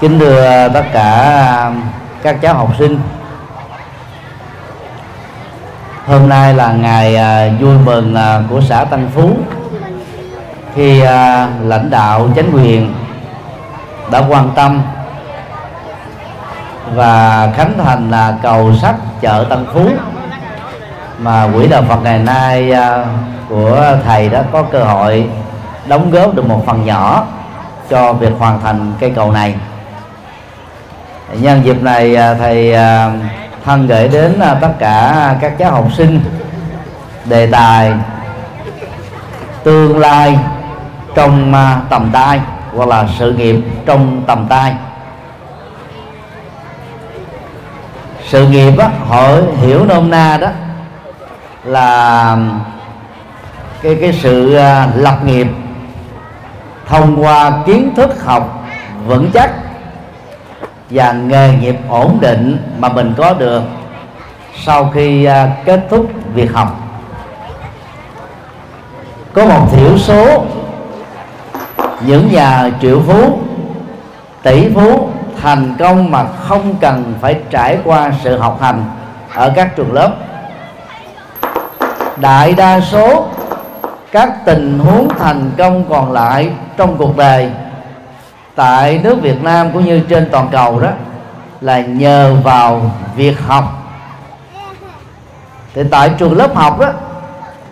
kính thưa tất cả um, các cháu học sinh. Hôm nay là ngày à, vui mừng à, của xã Tân Phú khi à, lãnh đạo chính quyền đã quan tâm và khánh thành là cầu sắt chợ Tân Phú. Mà quỹ đạo Phật ngày nay của thầy đã có cơ hội đóng góp được một phần nhỏ cho việc hoàn thành cây cầu này nhân dịp này à, thầy à, thân gửi đến à, tất cả các cháu học sinh đề tài tương lai trong tầm tay hoặc là sự nghiệp trong tầm tay. Sự nghiệp á, họ hiểu nôm na đó là cái cái sự lập nghiệp thông qua kiến thức học vững chắc và nghề nghiệp ổn định mà mình có được sau khi à, kết thúc việc học. Có một thiểu số những nhà triệu phú, tỷ phú thành công mà không cần phải trải qua sự học hành ở các trường lớp. Đại đa số các tình huống thành công còn lại trong cuộc đời tại nước Việt Nam cũng như trên toàn cầu đó, là nhờ vào việc học. Thì tại trường lớp học đó,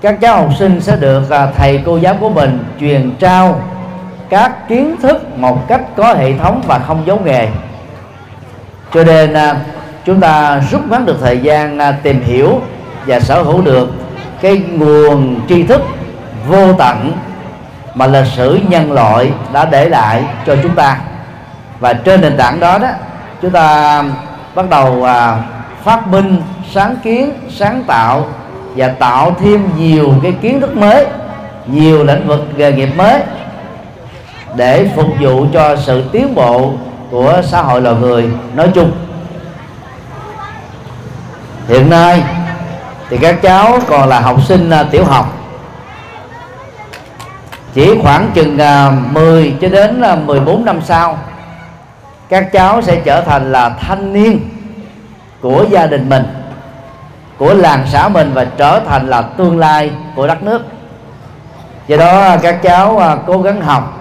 các cháu học sinh sẽ được à, thầy cô giáo của mình truyền trao các kiến thức một cách có hệ thống và không giấu nghề. Cho nên à, chúng ta rút ngắn được thời gian à, tìm hiểu và sở hữu được cái nguồn tri thức vô tận mà lịch sử nhân loại đã để lại cho chúng ta. Và trên nền tảng đó đó chúng ta bắt đầu à, phát minh sáng kiến sáng tạo và tạo thêm nhiều cái kiến thức mới nhiều lĩnh vực nghề nghiệp mới để phục vụ cho sự tiến bộ của xã hội loài người nói chung. Hiện nay thì các cháu còn là học sinh à, tiểu học chỉ khoảng chừng à, 10 cho đến à, 14 năm sau, các cháu sẽ trở thành là thanh niên của gia đình mình, của làng xã mình và trở thành là tương lai của đất nước. Do đó à, các cháu cố gắng học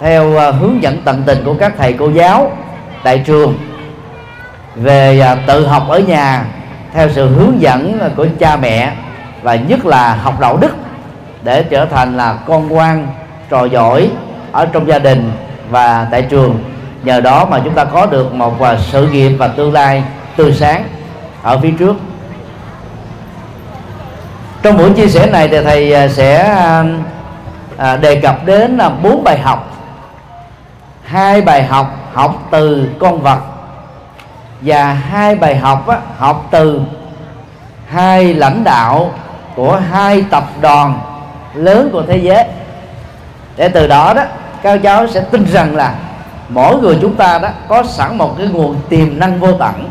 theo hướng dẫn tận tình của các thầy cô giáo tại trường về tự học ở nhà theo sự hướng dẫn của cha mẹ và nhất là học đạo đức để trở thành là con ngoan trò giỏi ở trong gia đình và tại trường. Nhờ đó mà chúng ta có được một và sự nghiệp và tương lai tươi sáng ở phía trước. Trong buổi chia sẻ này thì thầy à, sẽ à, à, đề cập đến là bốn bài học. Hai bài học học từ con vật và hai bài học học từ hai lãnh đạo của hai tập đoàn lớn của thế giới. Để từ đó đó, các cháu sẽ tin rằng là mỗi người chúng ta đó có sẵn một cái nguồn tiềm năng vô tận.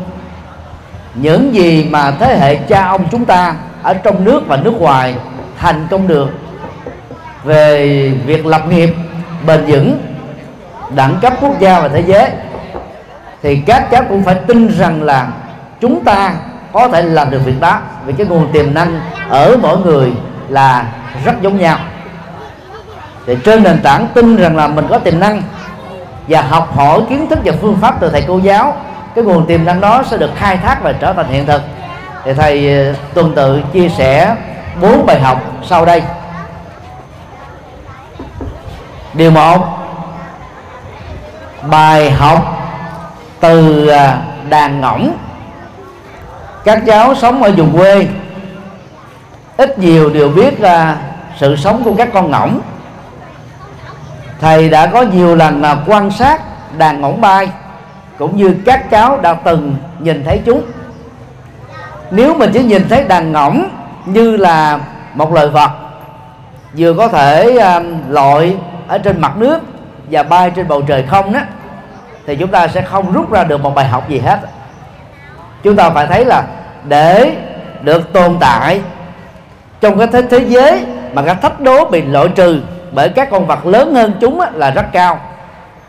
Những gì mà thế hệ cha ông chúng ta ở trong nước và nước ngoài thành công được về việc lập nghiệp, bền vững, đẳng cấp quốc gia và thế giới, thì các cháu cũng phải tin rằng là chúng ta có thể làm được việc đó. Vì cái nguồn tiềm năng ở mỗi người là rất giống nhau. Thì trên nền tảng tin rằng là mình có tiềm năng và học hỏi kiến thức và phương pháp từ thầy cô giáo, cái nguồn tiềm năng đó sẽ được khai thác và trở thành hiện thực. Thì thầy ờ, tuần tự chia sẻ bốn bài học sau đây. Điều một, bài học từ ờ, đàn ngỗng. Các cháu sống ở vùng quê ít nhiều đều biết là sự sống của các con ngỗng. Thầy đã có nhiều lần là quan sát đàn ngỗng bay cũng như các cháu đã từng nhìn thấy chúng. Nếu mình chỉ nhìn thấy đàn ngỗng như là một loài vật vừa có thể um, lội ở trên mặt nước và bay trên bầu trời không đó thì chúng ta sẽ không rút ra được một bài học gì hết. Chúng ta phải thấy là để được tồn tại trong cái thế, thế giới mà cái thách đố bị loại trừ bởi các con vật lớn hơn chúng là rất cao.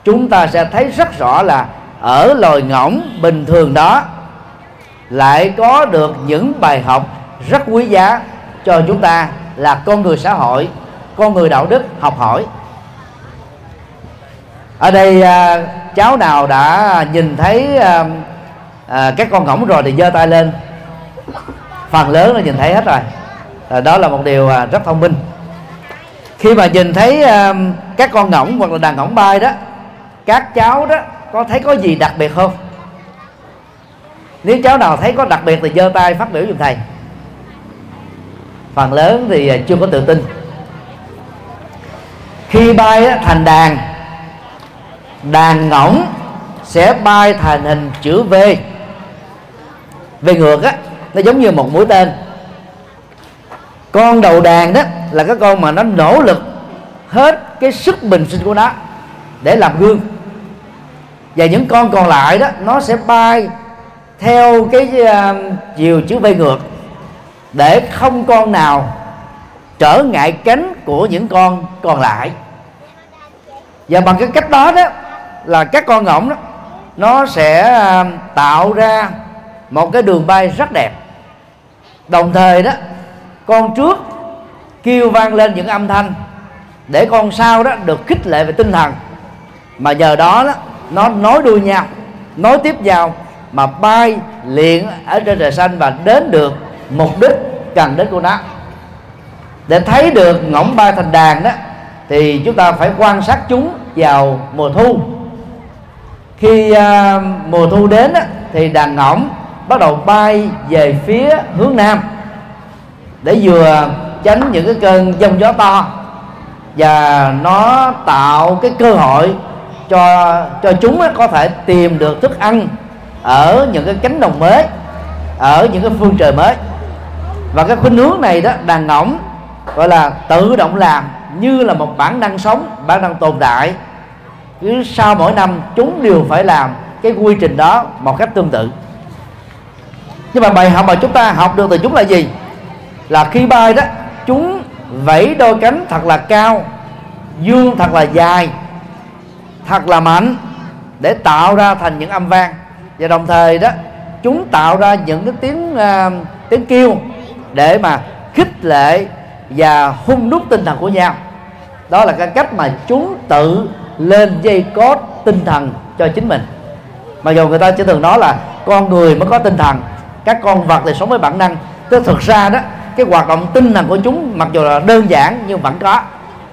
Chúng ta sẽ thấy rất rõ là ở loài ngỗng bình thường đó lại có được những bài học rất quý giá cho chúng ta là con người xã hội con người đạo đức học hỏi. Ở đây à, cháu nào đã nhìn thấy à, à, các con ngỗng rồi thì giơ tay lên. Phần lớn là nhìn thấy hết rồi à, đó là một điều à, rất thông minh. Khi mà nhìn thấy à, các con ngỗng hoặc là đàn ngỗng bay đó các cháu đó có thấy có gì đặc biệt không? Nếu cháu nào thấy có đặc biệt thì giơ tay phát biểu giùm thầy. Phần lớn thì à, chưa có tự tin. Khi bay á, thành đàn đàn ngỗng sẽ bay thành hình chữ V. Về ngược á nó giống như một mũi tên con đầu đàn đó là cái con mà nó nỗ lực hết cái sức bình sinh của nó để làm gương. Và những con còn lại đó nó sẽ bay theo cái uh, chiều chữ V ngược để không con nào trở ngại cánh của những con còn lại. Và bằng cái cách đó đó là các con ngỗng đó nó sẽ uh, tạo ra một cái đường bay rất đẹp. Đồng thời đó con trước kêu vang lên những âm thanh để con sau đó được khích lệ về tinh thần. Mà giờ đó, đó nó nối đuôi nhau nối tiếp nhau mà bay liền ở trên trời xanh và đến được mục đích cần đến của nó. Để thấy được ngỗng bay thành đàn đó thì chúng ta phải quan sát chúng vào mùa thu. Khi uh, mùa thu đến đó, thì đàn ngỗng bắt đầu bay về phía hướng nam để vừa tránh những cái cơn giông gió to và nó tạo cái cơ hội cho cho chúng có thể tìm được thức ăn ở những cái cánh đồng mới, ở những cái phương trời mới. Và cái khuynh hướng này đó, đàn ngỗng gọi là tự động làm như là một bản năng sống, bản năng tồn tại. Cứ sau mỗi năm, chúng đều phải làm cái quy trình đó một cách tương tự. Nhưng mà bài học mà chúng ta học được từ chúng là gì? Là khi bay đó chúng vẫy đôi cánh thật là cao dương thật là dài thật là mạnh để tạo ra thành những âm vang. Và đồng thời đó chúng tạo ra những cái tiếng uh, tiếng kêu để mà khích lệ và hung đúc tinh thần của nhau. Đó là cái cách mà chúng tự lên dây cót tinh thần cho chính mình. Mà dù người ta chỉ thường nói là con người mới có tinh thần các con vật thì sống với bản năng. Tức thực ra đó cái hoạt động tinh thần của chúng, mặc dù là đơn giản nhưng vẫn có.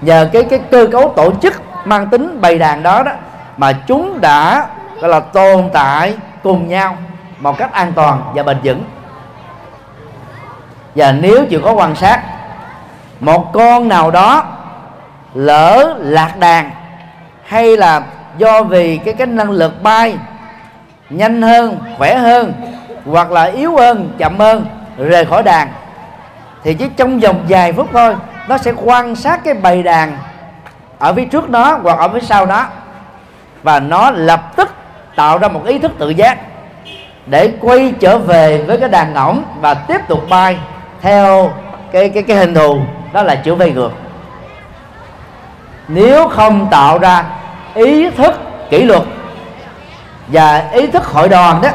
Nhờ cái cái cơ cấu tổ chức mang tính bầy đàn đó đó mà chúng đã, gọi là, tồn tại cùng nhau một cách an toàn và bền vững. Và nếu chịu có quan sát, một con nào đó lỡ lạc đàn hay là do vì cái cái năng lực bay nhanh hơn, khỏe hơn hoặc là yếu hơn, chậm hơn, rời khỏi đàn thì chỉ trong vòng vài phút thôi, nó sẽ quan sát cái bầy đàn ở phía trước nó hoặc ở phía sau nó và nó lập tức tạo ra một ý thức tự giác để quay trở về với cái đàn ngỗng và tiếp tục bay theo cái cái cái hình thù, đó là chữ vây ngược. Nếu không tạo ra ý thức kỷ luật và ý thức hội đoàn đó,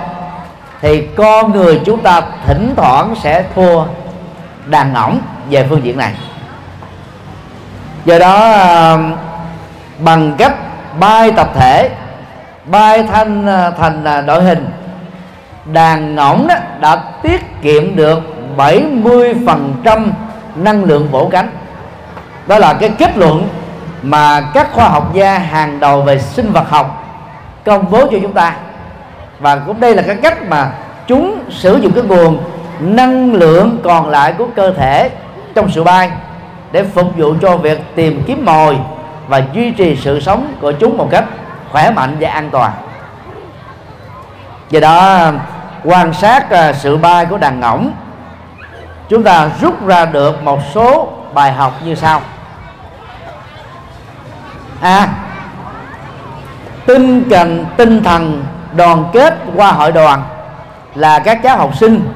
thì con người chúng ta thỉnh thoảng sẽ thua đàn ngỗng về phương diện này. Do đó um, bằng cách bay tập thể, bay uh, thành thành đội hình, đàn ngỗng đó đã tiết kiệm được 70% năng lượng vỗ cánh. Đó là cái kết luận mà các khoa học gia hàng đầu về sinh vật học công bố cho chúng ta. Và cũng đây là cái cách mà chúng sử dụng cái nguồn năng lượng còn lại của cơ thể trong sự bay để phục vụ cho việc tìm kiếm mồi và duy trì sự sống của chúng một cách khỏe mạnh và an toàn. Do đó quan sát à, sự bay của đàn ngỗng chúng ta rút ra được một số bài học như sau. A. À, tinh cần tinh thần đoàn kết qua hội đoàn là các cháu học sinh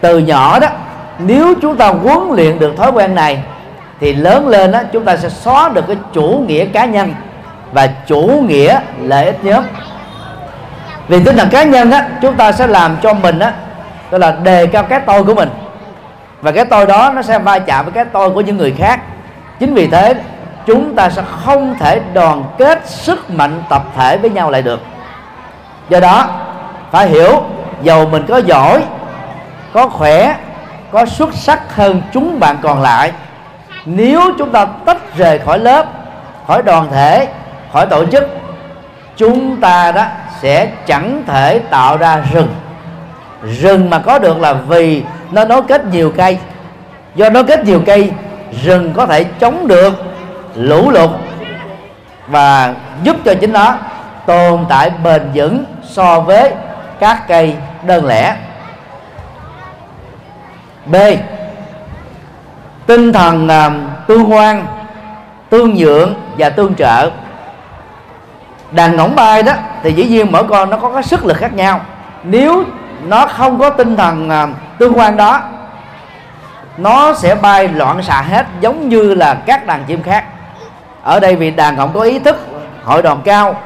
từ nhỏ đó, nếu chúng ta huấn luyện được thói quen này, thì lớn lên đó chúng ta sẽ xóa được cái chủ nghĩa cá nhân và chủ nghĩa lợi ích nhóm. Vì tinh thần cá nhân á, chúng ta sẽ làm cho mình á, tức là đề cao cái tôi của mình. Và cái tôi đó nó sẽ va chạm với cái tôi của những người khác. Chính vì thế, chúng ta sẽ không thể đoàn kết sức mạnh tập thể với nhau lại được. Do đó, phải hiểu dầu mình có giỏi có khỏe, có xuất sắc hơn chúng bạn còn lại. Nếu chúng ta tách rời khỏi lớp, khỏi đoàn thể, khỏi tổ chức, chúng ta đó sẽ chẳng thể tạo ra rừng. Rừng mà có được là vì nó nối kết nhiều cây. Do nối kết nhiều cây, rừng có thể chống được lũ lụt và giúp cho chính nó tồn tại bền vững so với các cây đơn lẻ b. Tinh thần uh, tương hoan tương nhượng và tương trợ. Đàn ngỗng bay đó thì dĩ nhiên mỗi con nó có cái sức lực khác nhau. Nếu nó không có tinh thần uh, tương quan đó nó sẽ bay loạn xạ hết giống như là các đàn chim khác. Ở đây vì đàn ngỗng có ý thức hội đoàn cao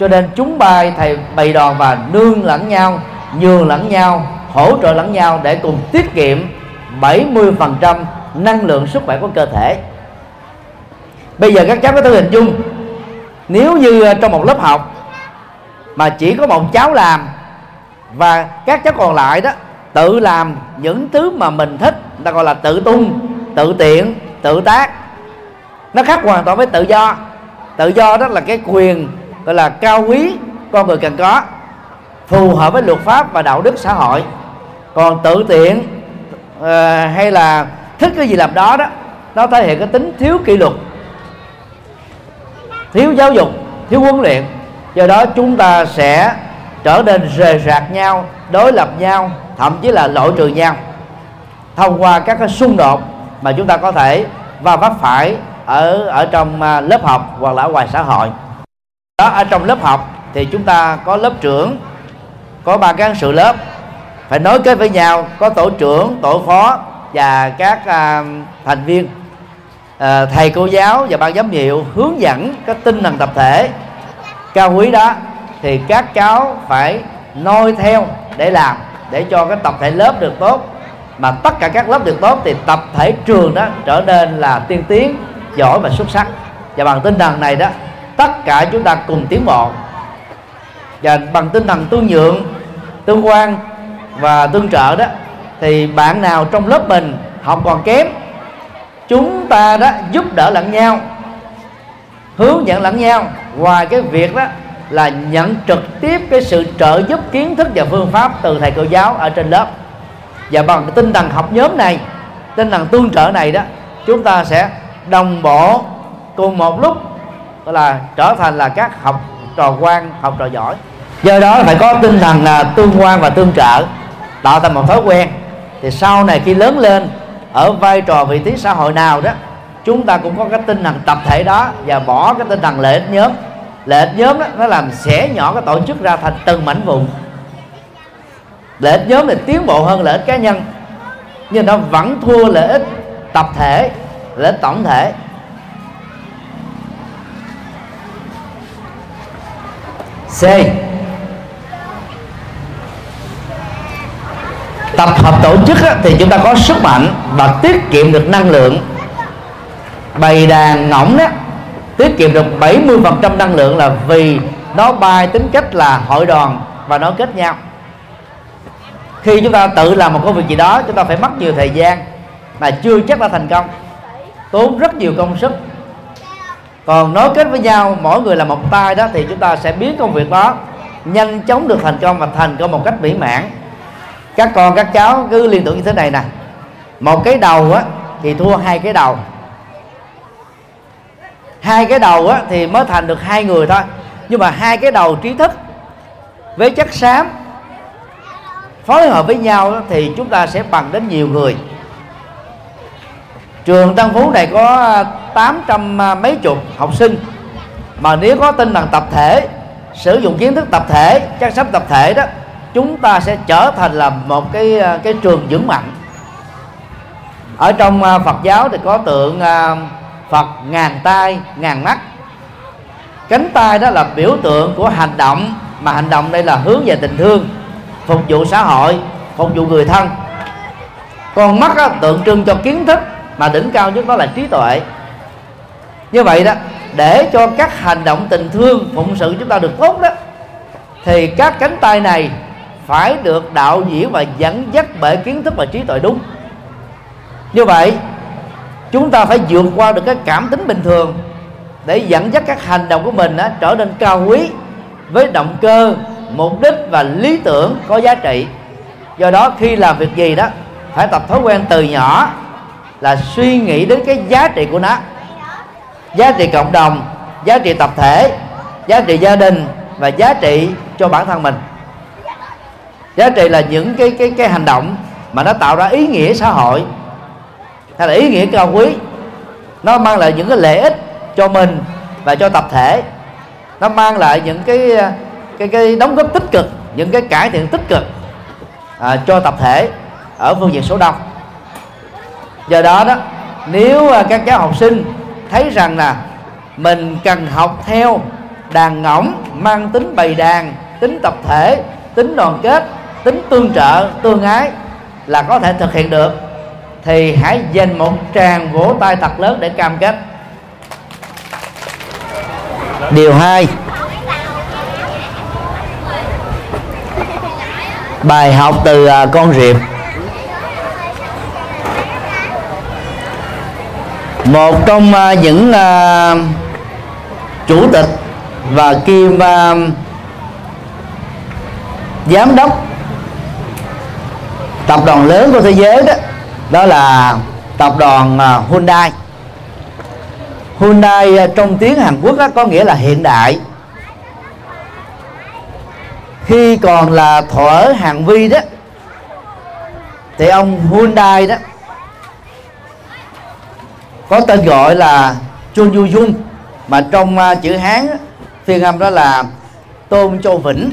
cho nên chúng bay thầy bày đòn và nương lẫn nhau nhường lẫn nhau hỗ trợ lẫn nhau để cùng tiết kiệm 70% năng lượng sức khỏe của cơ thể. Bây giờ các cháu có thể hình dung, nếu như ờ, trong một lớp học mà chỉ có một cháu làm và các cháu còn lại đó tự làm những thứ mà mình thích ta gọi là tự tung, tự tiện, tự tác, nó khác hoàn toàn với tự do. Tự do đó là cái quyền, gọi là cao quý con người cần có, phù hợp với luật pháp và đạo đức xã hội. Còn tự tiện Ờ, hay là thích cái gì làm đó đó, nó thể hiện cái tính thiếu kỷ luật, thiếu giáo dục, thiếu huấn luyện. Do đó chúng ta sẽ trở nên rời rạc nhau, đối lập nhau, thậm chí là loại trừ nhau thông qua các cái xung đột mà chúng ta có thể và vấp phải ở ở trong à, lớp học hoặc là ở ngoài xã hội. Đó, ở trong lớp học thì chúng ta có lớp trưởng, có ba cán sự lớp phải nối kết với nhau có tổ trưởng tổ phó và các à, thành viên. À, thầy cô giáo và ban giám hiệu hướng dẫn cái tinh thần tập thể cao quý đó thì các cháu phải noi theo để làm để cho cái tập thể lớp được tốt. Mà tất cả các lớp được tốt thì tập thể trường đó trở nên là tiên tiến giỏi và xuất sắc. Và bằng tinh thần này đó tất cả chúng ta cùng tiến bộ. Và bằng tinh thần tương nhượng tương quan và tương trợ đó, thì bạn nào trong lớp mình học còn kém, chúng ta đó giúp đỡ lẫn nhau, hướng dẫn lẫn nhau. Ngoài cái việc đó là nhận trực tiếp cái sự trợ giúp kiến thức và phương pháp từ thầy cô giáo ở trên lớp. Và bằng cái tinh thần học nhóm này, tinh thần tương trợ này đó, chúng ta sẽ đồng bộ cùng một lúc, gọi là trở thành là các học trò quan, học trò giỏi. Do đó phải có tinh thần là tương quan và tương trợ tạo thành một thói quen. Thì sau này khi lớn lên ở vai trò vị trí xã hội nào đó chúng ta cũng có cái tinh thần tập thể đó và bỏ cái tinh thần lợi ích nhóm. Lợi ích nhóm đó, nó làm xẻ nhỏ cái tổ chức ra thành từng mảnh vụn. Lợi ích nhóm thì tiến bộ hơn lợi ích cá nhân nhưng nó vẫn thua lợi ích tập thể lợi ích tổng thể. C. tập hợp tổ chức á, thì chúng ta có sức mạnh và tiết kiệm được năng lượng. Bày đàn ngỗng đó tiết kiệm được 70% năng lượng là vì nó bay tính cách là hội đoàn và nó kết nhau. Khi chúng ta tự làm một công việc gì đó chúng ta phải mất nhiều thời gian mà chưa chắc đã thành công. Tốn rất nhiều công sức. Còn nối kết với nhau mỗi người là một tay đó thì chúng ta sẽ biến công việc đó nhanh chóng được thành công và thành công một cách mỹ mãn các con các cháu cứ liên tưởng như thế này nè. Một cái đầu á thì thua hai cái đầu. Hai cái đầu á thì mới thành được hai người thôi. Nhưng mà hai cái đầu trí thức với chất xám phối hợp với nhau đó, thì chúng ta sẽ bằng đến nhiều người. Trường Tân Phú này có 800 mấy chục học sinh. Mà nếu có tinh thần tập thể sử dụng kiến thức tập thể chất xám tập thể đó chúng ta sẽ trở thành là một cái à, cái trường vững mạnh. Ở trong à, Phật giáo thì có tượng à, Phật ngàn tay ngàn mắt. Cánh tay đó là biểu tượng của hành động mà hành động đây là hướng về tình thương phục vụ xã hội phục vụ người thân. Con mắt đó, tượng trưng cho kiến thức mà đỉnh cao nhất đó là trí tuệ. Như vậy đó để cho các hành động tình thương phụng sự chúng ta được tốt đó thì các cánh tay này phải được đạo diễn và dẫn dắt bởi kiến thức và trí tuệ đúng. Như vậy chúng ta phải vượt qua được cái cảm tính bình thường để dẫn dắt các hành động của mình á, trở nên cao quý với động cơ mục đích và lý tưởng có giá trị. Do đó khi làm việc gì đó phải tập thói quen từ nhỏ là suy nghĩ đến cái giá trị của nó. Giá trị cộng đồng giá trị tập thể giá trị gia đình và giá trị cho bản thân mình giá trị là những cái cái cái hành động mà nó tạo ra ý nghĩa xã hội. Hay là ý nghĩa cao quý. Nó mang lại những cái lợi ích cho mình và cho tập thể. Nó mang lại những cái cái cái đóng góp tích cực những cái cải thiện tích cực à, cho tập thể ở phương diện số đông. Do đó đó nếu à, các cháu học sinh thấy rằng là mình cần học theo đàn ngỗng mang tính bày đàn tính tập thể tính đoàn kết tính tương trợ, tương ái là có thể thực hiện được, thì hãy dành một tràng vỗ tay thật lớn để cam kết. Điều hai. Bài học từ à, con riệp một trong à, những à, chủ tịch và kim giám đốc tập đoàn lớn của thế giới đó đó là tập đoàn à, Hyundai. Hyundai à, trong tiếng Hàn Quốc đó có nghĩa là hiện đại. Khi còn là thuở hàng vi đó, thì ông Hyundai đó có tên gọi là Chun Yu Dung, mà trong à, chữ Hán phiên âm đó là Tôn Châu Vĩnh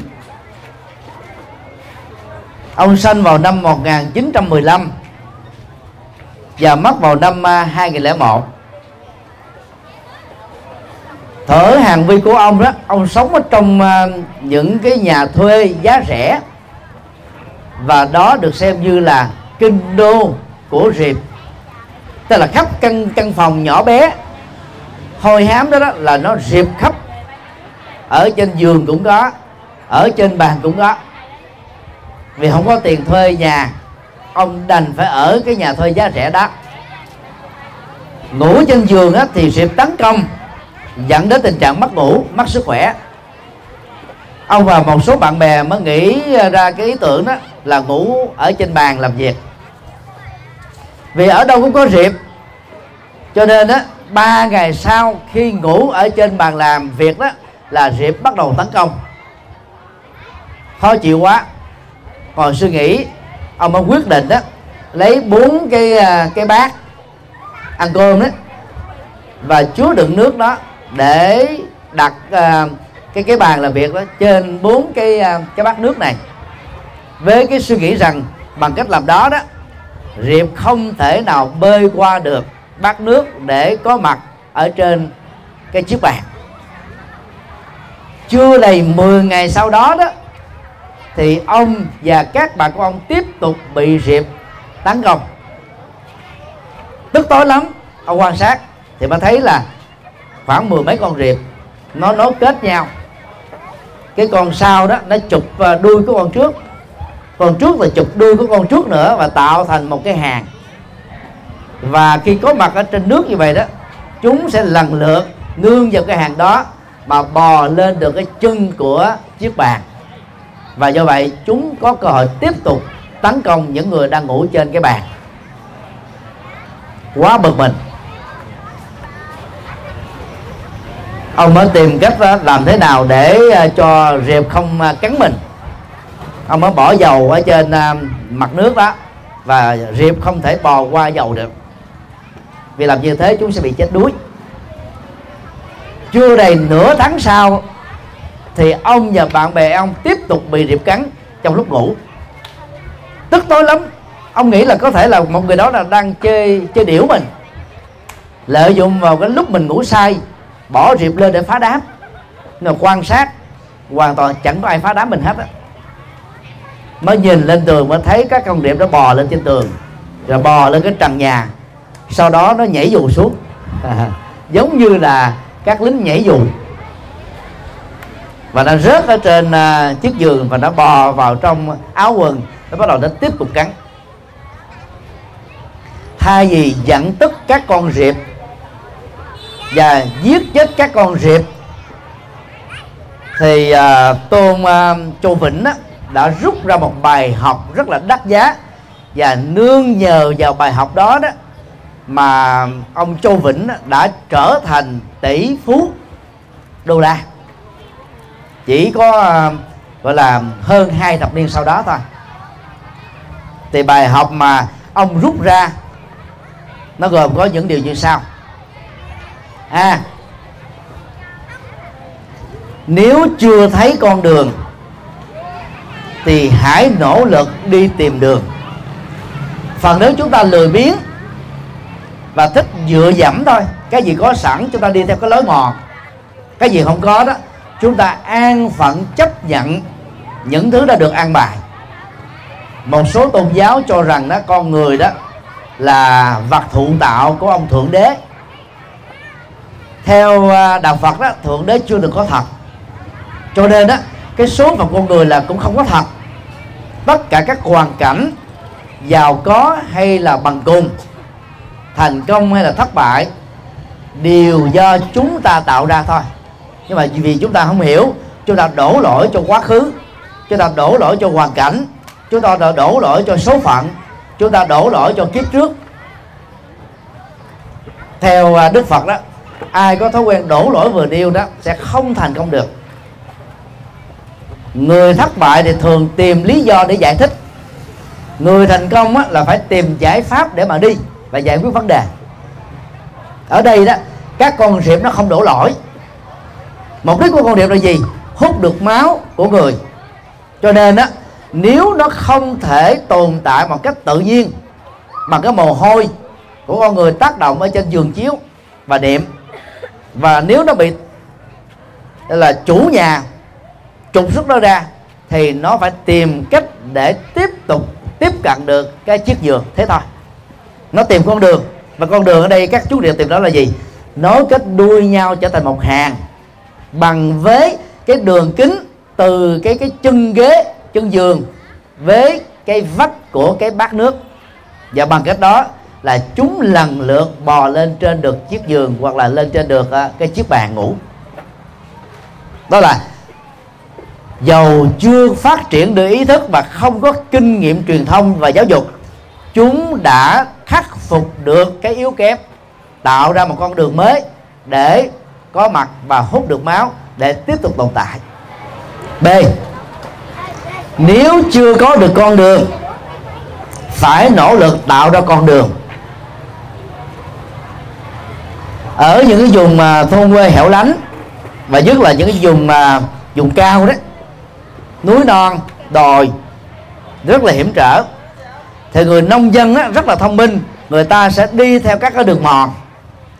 ông sinh vào năm 1915 và mất vào năm à, 2001 thở hàng vi của ông đó ông sống ở trong à, những cái nhà thuê giá rẻ và đó được xem như là kinh đô của Diệp tức là khắp căn căn phòng nhỏ bé hôi hám đó, đó là nó Diệp khắp. Ở trên giường cũng có ở trên bàn cũng có vì không có tiền thuê nhà ông đành phải ở cái nhà thuê giá rẻ đó. Ngủ trên giường á, thì sẽ tấn công dẫn đến tình trạng mất ngủ mất sức khỏe. Ông và một số bạn bè mới nghĩ ra cái ý tưởng đó là ngủ ở trên bàn làm việc. Vì ở đâu cũng có rịp cho nên á, ba ngày sau khi ngủ ở trên bàn làm việc đó là rịp bắt đầu tấn công. Khó chịu quá còn suy nghĩ ông mới quyết định đó lấy bốn cái à, cái bát ăn cơm đó và chứa đựng nước đó để đặt uh, cái cái bàn làm việc đó trên bốn cái uh, cái bát nước này. Với cái suy nghĩ rằng bằng cách làm đó đó Diệp không thể nào bơi qua được bát nước để có mặt ở trên cái chiếc bàn. Chưa đầy 10 ngày sau đó đó thì ông và các bạn của ông tiếp tục bị Diệp tấn công. Tức tối lắm, ông quan sát thì mới thấy là khoảng mười mấy con riệp nó nối kết nhau. Cái con sau đó nó chụp à, đuôi của con trước. Con trước là chụp đuôi của con trước nữa và tạo thành một cái hàng. Và khi có mặt ở trên nước như vậy đó, chúng sẽ lần lượt nương vào cái hàng đó mà bò lên được cái chân của chiếc bàn và do vậy, chúng có cơ hội tiếp tục tấn công những người đang ngủ trên cái bàn. Quá bực mình. Ông mới tìm cách ờ, làm thế nào để ờ, cho rệp không ờ, cắn mình. Ông mới bỏ dầu ở trên mặt nước đó, và rệp không thể bò qua dầu được. Vì làm như thế, chúng sẽ bị chết đuối. Chưa đầy nửa tháng sau thì ông và bạn bè ông tiếp tục bị rịp cắn trong lúc ngủ. Tức tối lắm ông nghĩ là có thể là một người đó là đang chơi chơi điểu mình. Lợi dụng vào cái lúc mình ngủ say bỏ rịp lên để phá đám. Là quan sát hoàn toàn chẳng có ai phá đám mình hết á. Mới nhìn lên tường mới thấy các con điệp nó bò lên trên tường rồi bò lên cái trần nhà. Sau đó nó nhảy dù xuống. À, giống như là các lính nhảy dù và nó rớt ở trên uh, chiếc giường và nó bò vào trong áo quần. Nó bắt đầu nó tiếp tục cắn. Thay vì dẫn tức các con riệp và giết chết các con riệp thì uh, tôn uh, châu vĩnh á, đã rút ra một bài học rất là đắt giá. Và nương nhờ vào bài học đó đó mà ông Châu Vĩnh đã trở thành tỷ phú đô la chỉ có uh, gọi là hơn hai thập niên sau đó thôi. Thì bài học mà ông rút ra nó gồm có những điều như sau. A. À, nếu chưa thấy con đường thì hãy nỗ lực đi tìm đường. Phần nếu chúng ta lười biếng và thích dựa dẫm thôi. Cái gì có sẵn chúng ta đi theo cái lối mòn. Cái gì không có đó chúng ta an phận chấp nhận những thứ đã được an bài. Một số tôn giáo cho rằng đó, con người đó là vật thụ tạo của ông thượng đế. Theo à, đạo phật đó, thượng đế chưa được có thật. Cho nên đó, cái số phận con người là cũng không có thật. Tất cả các hoàn cảnh, giàu có hay là bằng cùng, thành công hay là thất bại, đều do chúng ta tạo ra thôi nhưng mà vì chúng ta không hiểu chúng ta đổ lỗi cho quá khứ chúng ta đổ lỗi cho hoàn cảnh chúng ta đổ lỗi cho số phận chúng ta đổ lỗi cho kiếp trước. Theo à, đức phật đó ai có thói quen đổ lỗi vừa nêu đó sẽ không thành công được. Người thất bại thì thường tìm lý do để giải thích. Người thành công á, là phải tìm giải pháp để mà đi và giải quyết vấn đề. Ở đây đó các con riệp nó không đổ lỗi mục đích của con điệp là gì? Hút được máu của người. Cho nên á, nếu nó không thể tồn tại một cách tự nhiên bằng cái mồ hôi của con người tác động ở trên giường chiếu và niệm và nếu nó bị là, chủ nhà trục xuất nó ra, thì nó phải tìm cách để tiếp tục tiếp cận được cái chiếc giường. Thế thôi. Nó tìm con đường. Và con đường ở đây các chú điện tìm đó là gì? Nối kết đuôi nhau trở thành một hàng bằng với cái đường kính từ cái cái chân ghế, chân giường với cái vách của cái bát nước. Và bằng cách đó là chúng lần lượt bò lên trên được chiếc giường hoặc là lên trên được à, cái chiếc bàn ngủ. Đó là, dầu chưa phát triển được ý thức và không có kinh nghiệm truyền thông và giáo dục, chúng đã khắc phục được cái yếu kém, tạo ra một con đường mới để có mặt và hút được máu để tiếp tục tồn tại. B. Nếu chưa có được con đường phải nỗ lực tạo ra con đường. Ở những cái vùng mà thôn quê hẻo lánh và nhất là những cái vùng mà vùng cao đấy núi non đồi rất là hiểm trở thì người nông dân á, rất là thông minh. Người ta sẽ đi theo các cái đường mòn.